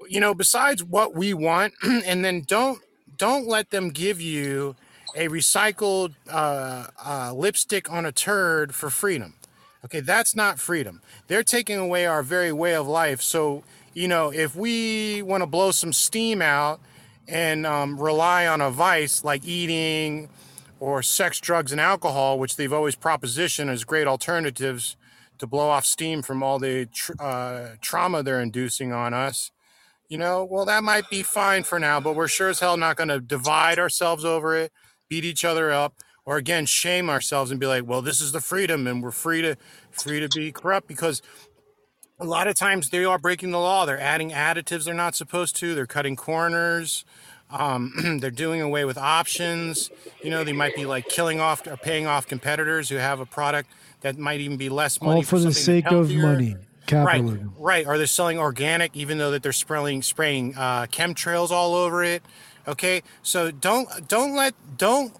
you know, besides what we want, <clears throat> and then don't don't let them give you a recycled uh, uh, lipstick on a turd for freedom. Okay, that's not freedom. They're taking away our very way of life. So, you know, if we want to blow some steam out and um, rely on a vice like eating or sex, drugs, and alcohol, which they've always propositioned as great alternatives to blow off steam from all the tr- uh, trauma they're inducing on us, you know, well, that might be fine for now, but we're sure as hell not going to divide ourselves over it, beat each other up, or again shame ourselves and be like, well, this is the freedom, and we're free to free to be corrupt because a lot of times they are breaking the law. They're adding additives they're not supposed to. They're cutting corners. Um, <clears throat> they're doing away with options. You know, they might be like killing off or paying off competitors who have a product that might even be less money All for the sake of money, Right, capitalism. right. Or they're selling organic, even though that they're spraying spraying uh, chemtrails all over it. Okay, so don't don't let don't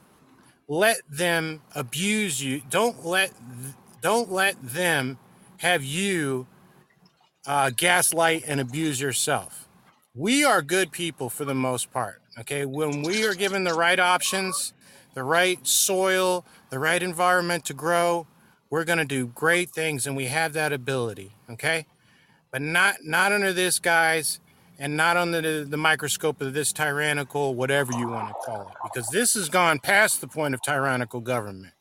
let them abuse you. Don't let don't let them have you uh, gaslight and abuse yourself. We are good people for the most part. Okay, when we are given the right options, the right soil, the right environment to grow, we're going to do great things, and we have that ability. Okay, but not not under this guys and not under the, the microscope of this tyrannical whatever you want to call it because this has gone past the point of tyrannical government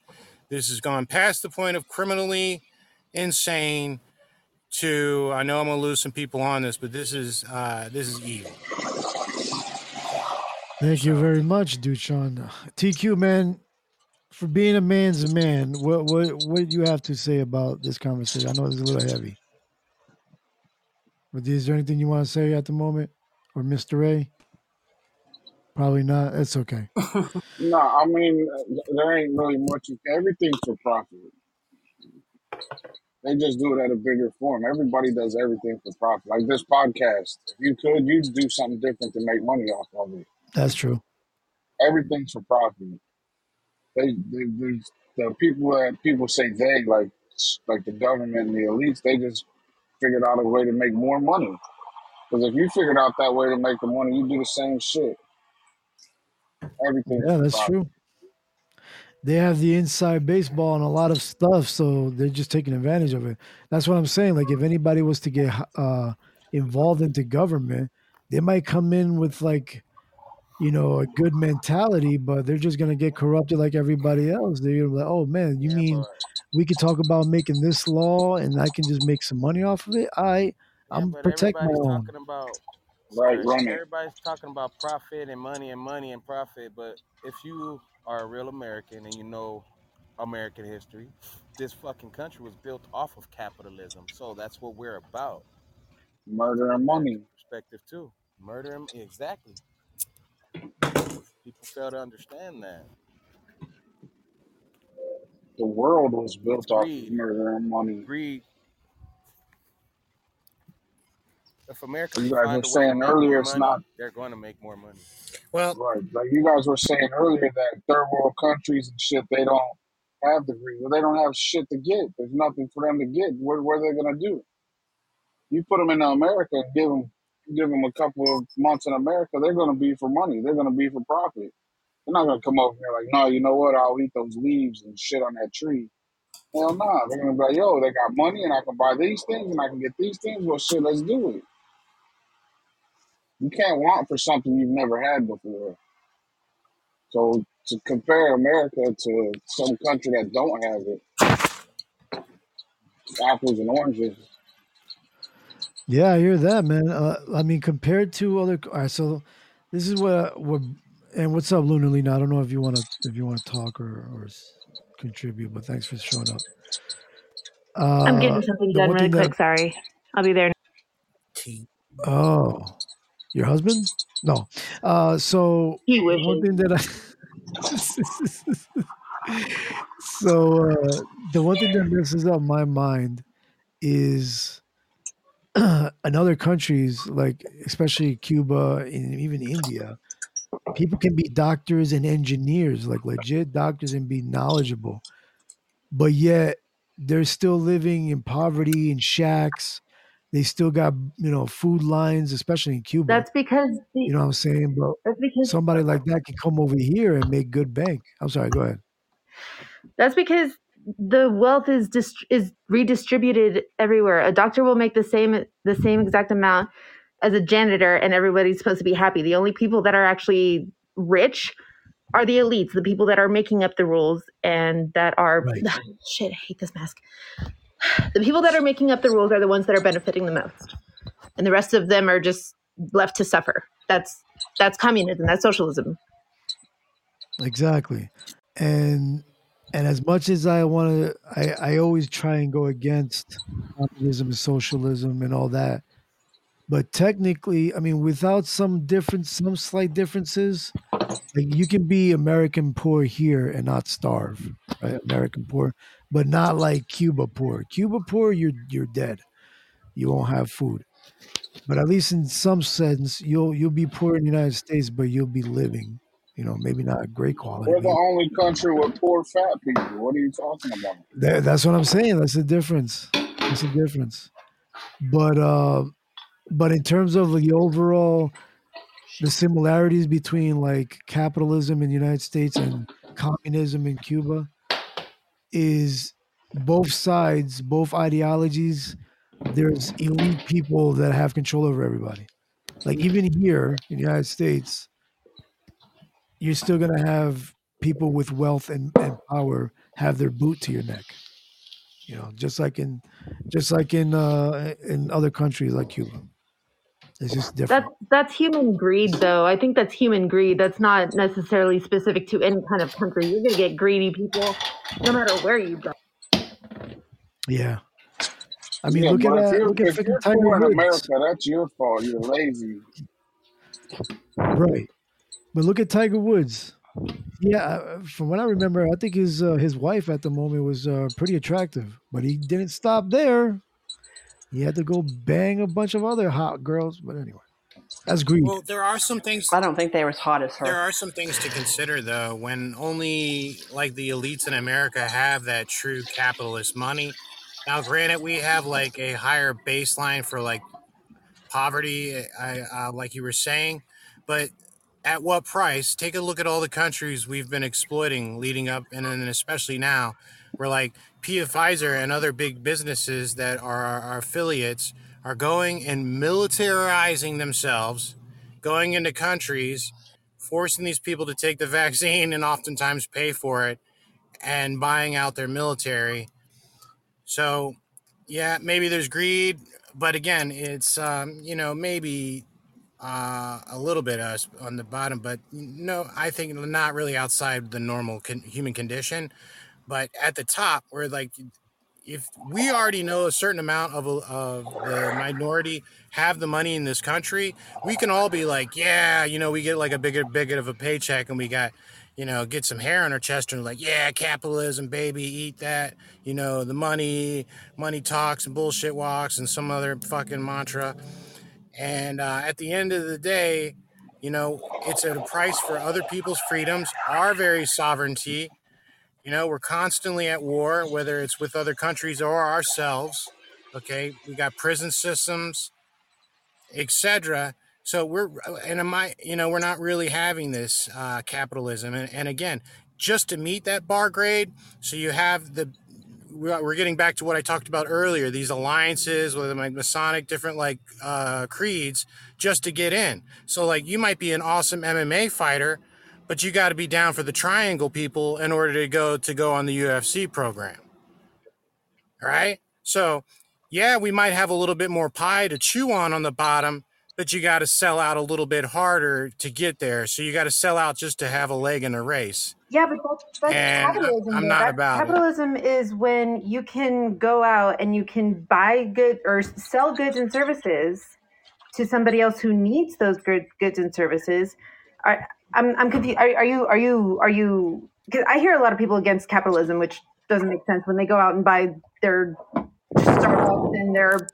this has gone past the point of criminally insane to i know i'm going to lose some people on this but this is uh this is evil Thank you very much, Duchan. TQ man, for being a man's man, what what what do you have to say about this conversation? I know it's a little heavy. But is there anything you want to say at the moment? Or Mr. A? Probably not. It's okay. <laughs> No, I mean uh, there ain't really much. Everything's for profit. They just do it at a bigger form. Everybody does everything for profit. Like this podcast. If you could, you'd do something different to make money off of it. That's true. Everything's for profit. They, they, they the people that people say they like like the government and the elites. They just figured out a way to make more money. Because if you figured out that way to make the money, you do the same shit. Everything. Yeah, that's profit. true. They have the inside baseball and a lot of stuff, so they're just taking advantage of it. That's what I'm saying. Like if anybody was to get uh involved into government, they might come in with like you know, a good mentality, but they're just gonna get corrupted like everybody else. They're gonna be like, oh man, you Yeah, mean but we could talk about making this law and I can just make some money off of it? I yeah, I'm but protect my everybody's own. talking about Right, sorry, everybody's talking about profit and money and money and profit. But if you are a real American and you know American history, this fucking country was built off of capitalism. So that's what we're about. Murder and money. perspective too. Murder and exactly. People fail to understand that. The world was built off of murder and money. Greed. If America You guys were a way to saying earlier, more it's money, not they're going to make more money. Well right. Like you guys were saying earlier that third world countries and shit, they don't have the greed. Well, they don't have shit to get. There's nothing for them to get. What, what are they gonna do? You put them in America and give them give them a couple of months in America, they're gonna be for money. They're gonna be for profit. They're not gonna come over here like, no, you know what? I'll eat those leaves and shit on that tree. Hell no. They're gonna be like, yo, they got money and I can buy these things and I can get these things. Well, shit, let's do it. You can't want for something you've never had before. So to compare America to some country that don't have it, apples and oranges. Yeah, I hear that, man. Uh, I mean, compared to other, all right. So this is what what and what's up, Lunar Lena? I don't know if you want to if you want to talk or or contribute, but thanks for showing up. I'm Uh, getting something done really thing that quick. Sorry. I'll be there. Oh, your husband? No. Uh, so one thing that I <laughs> so uh, the one thing that messes up my mind is <clears throat> in other countries, like especially Cuba and even India, people can be doctors and engineers, like legit doctors, and be knowledgeable, but yet they're still living in poverty in shacks. They still got you know food lines, especially in Cuba. That's because the, you know what I'm saying, but that's because somebody like that can come over here and make good bank. I'm sorry, go ahead. That's because the wealth is dist- is redistributed everywhere. A doctor will make the same the same exact amount as a janitor, and everybody's supposed to be happy. The only people that are actually rich are the elites, the people that are making up the rules and that are Right. <laughs> shit. I hate this mask. <sighs> The people that are making up the rules are the ones that are benefiting the most, and the rest of them are just left to suffer. That's that's communism. That's socialism. Exactly. And and as much as I want to, I, I always try and go against communism and socialism and all that. But technically, I mean, without some difference, some slight differences, like you can be American poor here and not starve, right? American poor, but not like Cuba poor. Cuba poor, you're you're dead. You won't have food. But at least in some sense, you'll you'll be poor in the United States, but you'll be living. You know, maybe not great quality. We're the only country with poor fat people. What are you talking about? That, that's what I'm saying. That's the difference. That's the difference. But uh, but in terms of the overall, the similarities between like capitalism in the United States and communism in Cuba is both sides, both ideologies. There's elite people that have control over everybody. Like even here in the United States, you're still gonna have people with wealth and, and power have their boot to your neck. You know, just like in just like in uh in other countries like Cuba. It's just different. That's that's human greed, though. I think that's human greed. That's not necessarily specific to any kind of country. You're gonna get greedy people, no matter where you go. Yeah. I mean, yeah, look at uh, you're, look at if Tiger in Woods, America, that's your fault. You're lazy. right? But look at Tiger Woods. Yeah, uh, from what I remember, I think his uh, his wife at the moment was uh, pretty attractive, but he didn't stop there. He had to go bang a bunch of other hot girls. But anyway, that's greed. Well, there are some things. I don't think they were as hot as her. There are some things to consider though when only like the elites in America have that true capitalist money. Now, granted, we have like a higher baseline for like poverty, I, uh, like you were saying, but at what price? Take a look at all the countries we've been exploiting leading up, and then especially now, we're like Pfizer and other big businesses that are our, our affiliates are going and militarizing themselves, going into countries, forcing these people to take the vaccine and oftentimes pay for it, and buying out their military. So, yeah, maybe there's greed, but again, it's um, you know maybe uh, a little bit us on the bottom, but no, I think not really outside the normal con- human condition. But at the top, where like if we already know a certain amount of, of the minority have the money in this country, we can all be like, yeah, you know, we get like a bigger, bigger of a paycheck and we got, you know, get some hair on our chest and like, yeah, capitalism, baby, eat that. You know, the money, money talks and bullshit walks and some other fucking mantra. And uh, at the end of the day, you know, it's at a price for other people's freedoms, our very sovereignty. You know, we're constantly at war, whether it's with other countries or ourselves. Okay, we got prison systems, etc. So we're and am I, you know, we're not really having this uh, capitalism. And, and again, just to meet that bar grade, so you have the we're getting back to what I talked about earlier. These alliances with like Masonic, different like uh, creeds, just to get in. So like you might be an awesome MMA fighter, but you got to be down for the triangle people in order to go to go on the UFC program. All right. So yeah, we might have a little bit more pie to chew on on the bottom, but you got to sell out a little bit harder to get there. So you got to sell out just to have a leg in a race. Yeah, but that's, that's And capitalism. I'm not That- about it. capitalism is when you can go out and you can buy good or sell goods and services to somebody else who needs those good goods and services. I'm I'm confused. Are, are you are you are you? Because I hear a lot of people against capitalism, which doesn't make sense when they go out and buy their Starbucks and their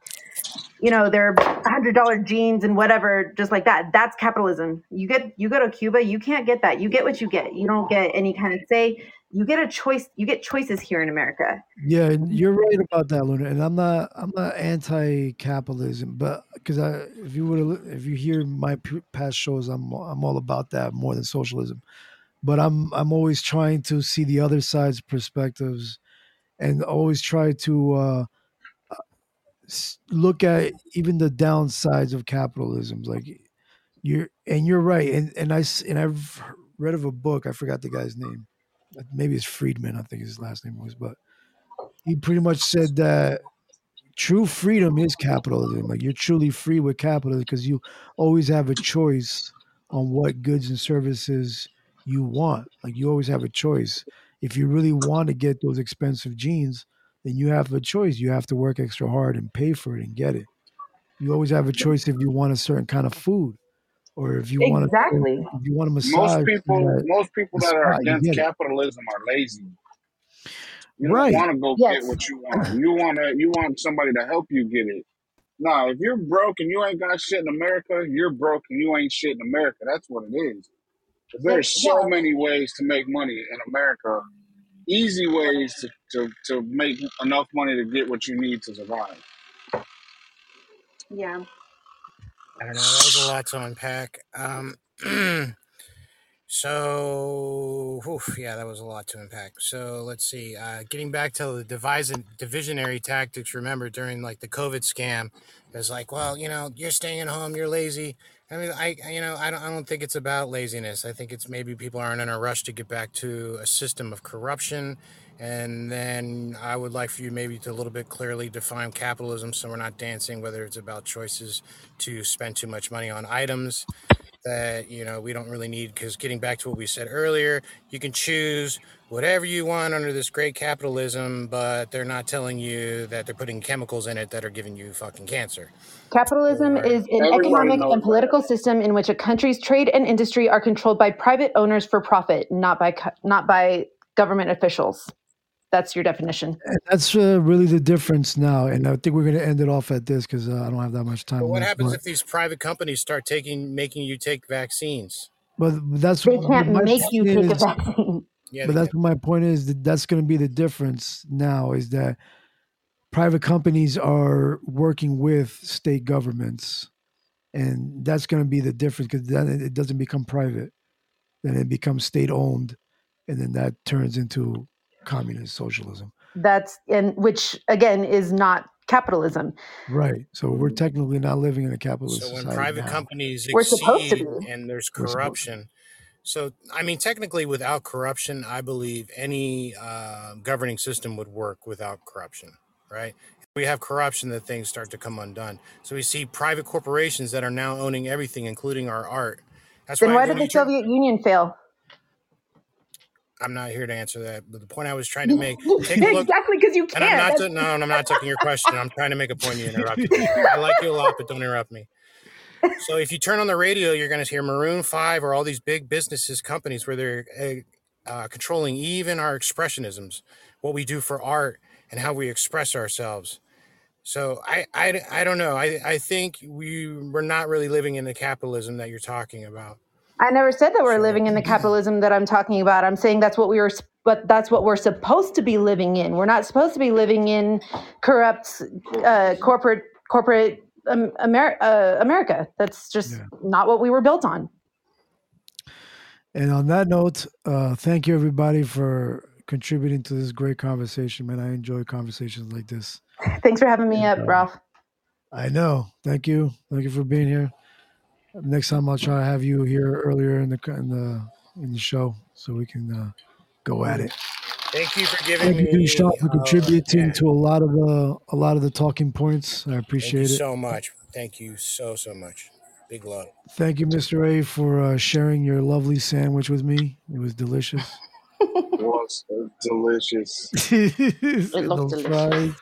you know their hundred dollar jeans and whatever, just like that. That's capitalism. You get you go to Cuba, you can't get that. You get what you get. You don't get any kind of say. You get a choice. You get choices here in America. Yeah, you're right about that, Luna. And I'm not I'm not anti-capitalism, but because I if you would if you hear my past shows, I'm I'm all about that more than socialism. But I'm I'm always trying to see the other side's perspectives, and always try to uh, look at even the downsides of capitalism. Like you're and you're right. And and I and I've read of a book. I forgot the guy's name. Maybe it's Friedman. I think his last name was, but he pretty much said that true freedom is capitalism. Like you're truly free with capitalism because you always have a choice on what goods and services you want. Like you always have a choice. If you really want to get those expensive jeans, then you have a choice. You have to work extra hard and pay for it and get it. You always have a choice if you want a certain kind of food or if you want to Exactly. if you want to a Most massage people, at most people that are against get it. capitalism are lazy. You don't Right. want to go Yes. get what you want. You want to, you want somebody to help you get it. Nah, if you're broke and you ain't got shit in America, you're broke and you ain't shit in America. That's what it is. Yep. There's so many ways to make money in America. Easy ways to, to, to make enough money to get what you need to survive. Yeah. I don't know. That was a lot to unpack. Um, <clears throat> so, oof, yeah, that was a lot to unpack. So let's see. Uh, getting back to the divison, divisionary tactics. Remember during like the COVID scam, it was like, well, you know, you're staying at home, you're lazy. I mean, I- you know, I don't, I don't think it's about laziness. I think it's maybe people aren't in a rush to get back to a system of corruption. And then I would like for you maybe to a little bit clearly define capitalism so we're not dancing, whether it's about choices to spend too much money on items that you know we don't really need because getting back to what we said earlier you can choose whatever you want under this great capitalism but they're not telling you that they're putting chemicals in it that are giving you fucking cancer Capitalism or is an economic knows and that. political system in which a country's trade and industry are controlled by private owners for profit, not by not by government officials. That's your definition. And that's uh, really the difference now. And I think we're going to end it off at this because uh, I don't have that much time but what left. happens But, if these private companies start taking making you take vaccines but that's They but can't make you point take a <laughs> vaccine. yeah but that's can what my point is that that's going to be the difference now is that private companies are working with state governments, and that's going to be the difference because then it it doesn't become private, then it becomes state owned, and then that turns into communist socialism. That's and which again is not capitalism. Right. So we're technically not living in a capitalist so when society private now. companies We're supposed to exceed be. and there's We're supposed to. corruption so i mean technically without corruption i believe any uh, governing system would work without corruption right if we have corruption that things start to come undone so we see private corporations that are now owning everything including our art that's Then why why did the Soviet Union fail? I'm not here to answer that but the point i was trying to make take a <laughs> look exactly because you and i'm can't. not to, no i'm not taking your question i'm trying to make a point you interrupted me i like you a lot but don't interrupt me So if you turn on the radio, you're going to hear Maroon Five or all these big businesses, companies where they're uh, uh, controlling even our expressionisms, what we do for art, and how we express ourselves. So I, I, I don't know. I, I think we we're not really living in the capitalism that you're talking about. I never said that we're living in the capitalism that I'm talking about. I'm saying that's what we were, but that's what we're supposed to be living in. We're not supposed to be living in corrupt uh, corporate corporate um, Amer- uh, America. That's just Yeah. not what we were built on. And on that note, uh, thank you everybody for contributing to this great conversation, man. I enjoy conversations like this. Thanks for having me up, Uh, Ralph. I know. Thank you. Thank you for being here. Next time I'll try to have you here earlier in the in the in the show so we can uh, go at it. thank you for giving Thank you, me. Sean, for Uh, contributing yeah, to a lot of the a lot of the talking points. I thank you appreciate it. so much. Thank you so so much. Big love. Thank you, Mr. A, for uh, sharing your lovely sandwich with me. It was delicious. It was uh, delicious. <laughs> It looked delicious. fries.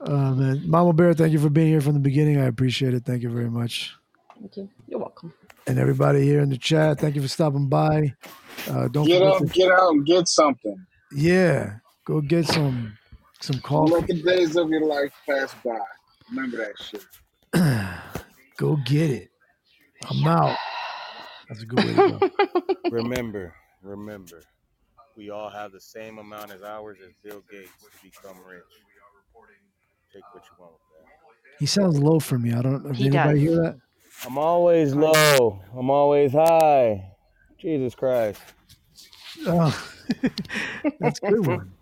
Uh, man. Mama Bear, thank you for being here from the beginning. I appreciate it. Thank you very much. Thank you. You're welcome. And everybody here in the chat, thank you for stopping by. Uh, don't Get forget up, to, get out, and get something. yeah, go get some some Let the days of your life pass by. Remember that shit. <clears throat> Go get it. I'm out. That's a good way to go. <laughs> Remember, remember, we all have the same amount as hours as Bill Gates to become rich. Take what you want with that. He sounds low for me. I don't. Did He anybody does. hear that? I'm always low. I'm always high. Jesus Christ. Oh, <laughs> that's a good one.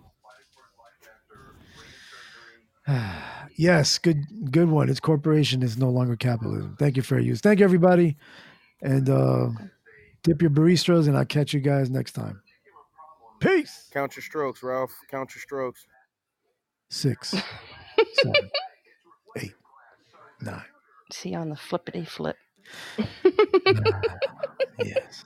<sighs> yes, good, good one. Its corporation is no longer capitalism. Thank you fair use. Thank you, everybody, and uh, dip your baristas, and I'll catch you guys next time. Peace. Count your strokes, Ralph. Count your strokes. Six, <laughs> seven, eight, nine. See on the flippity flip. <laughs> Ah, yes.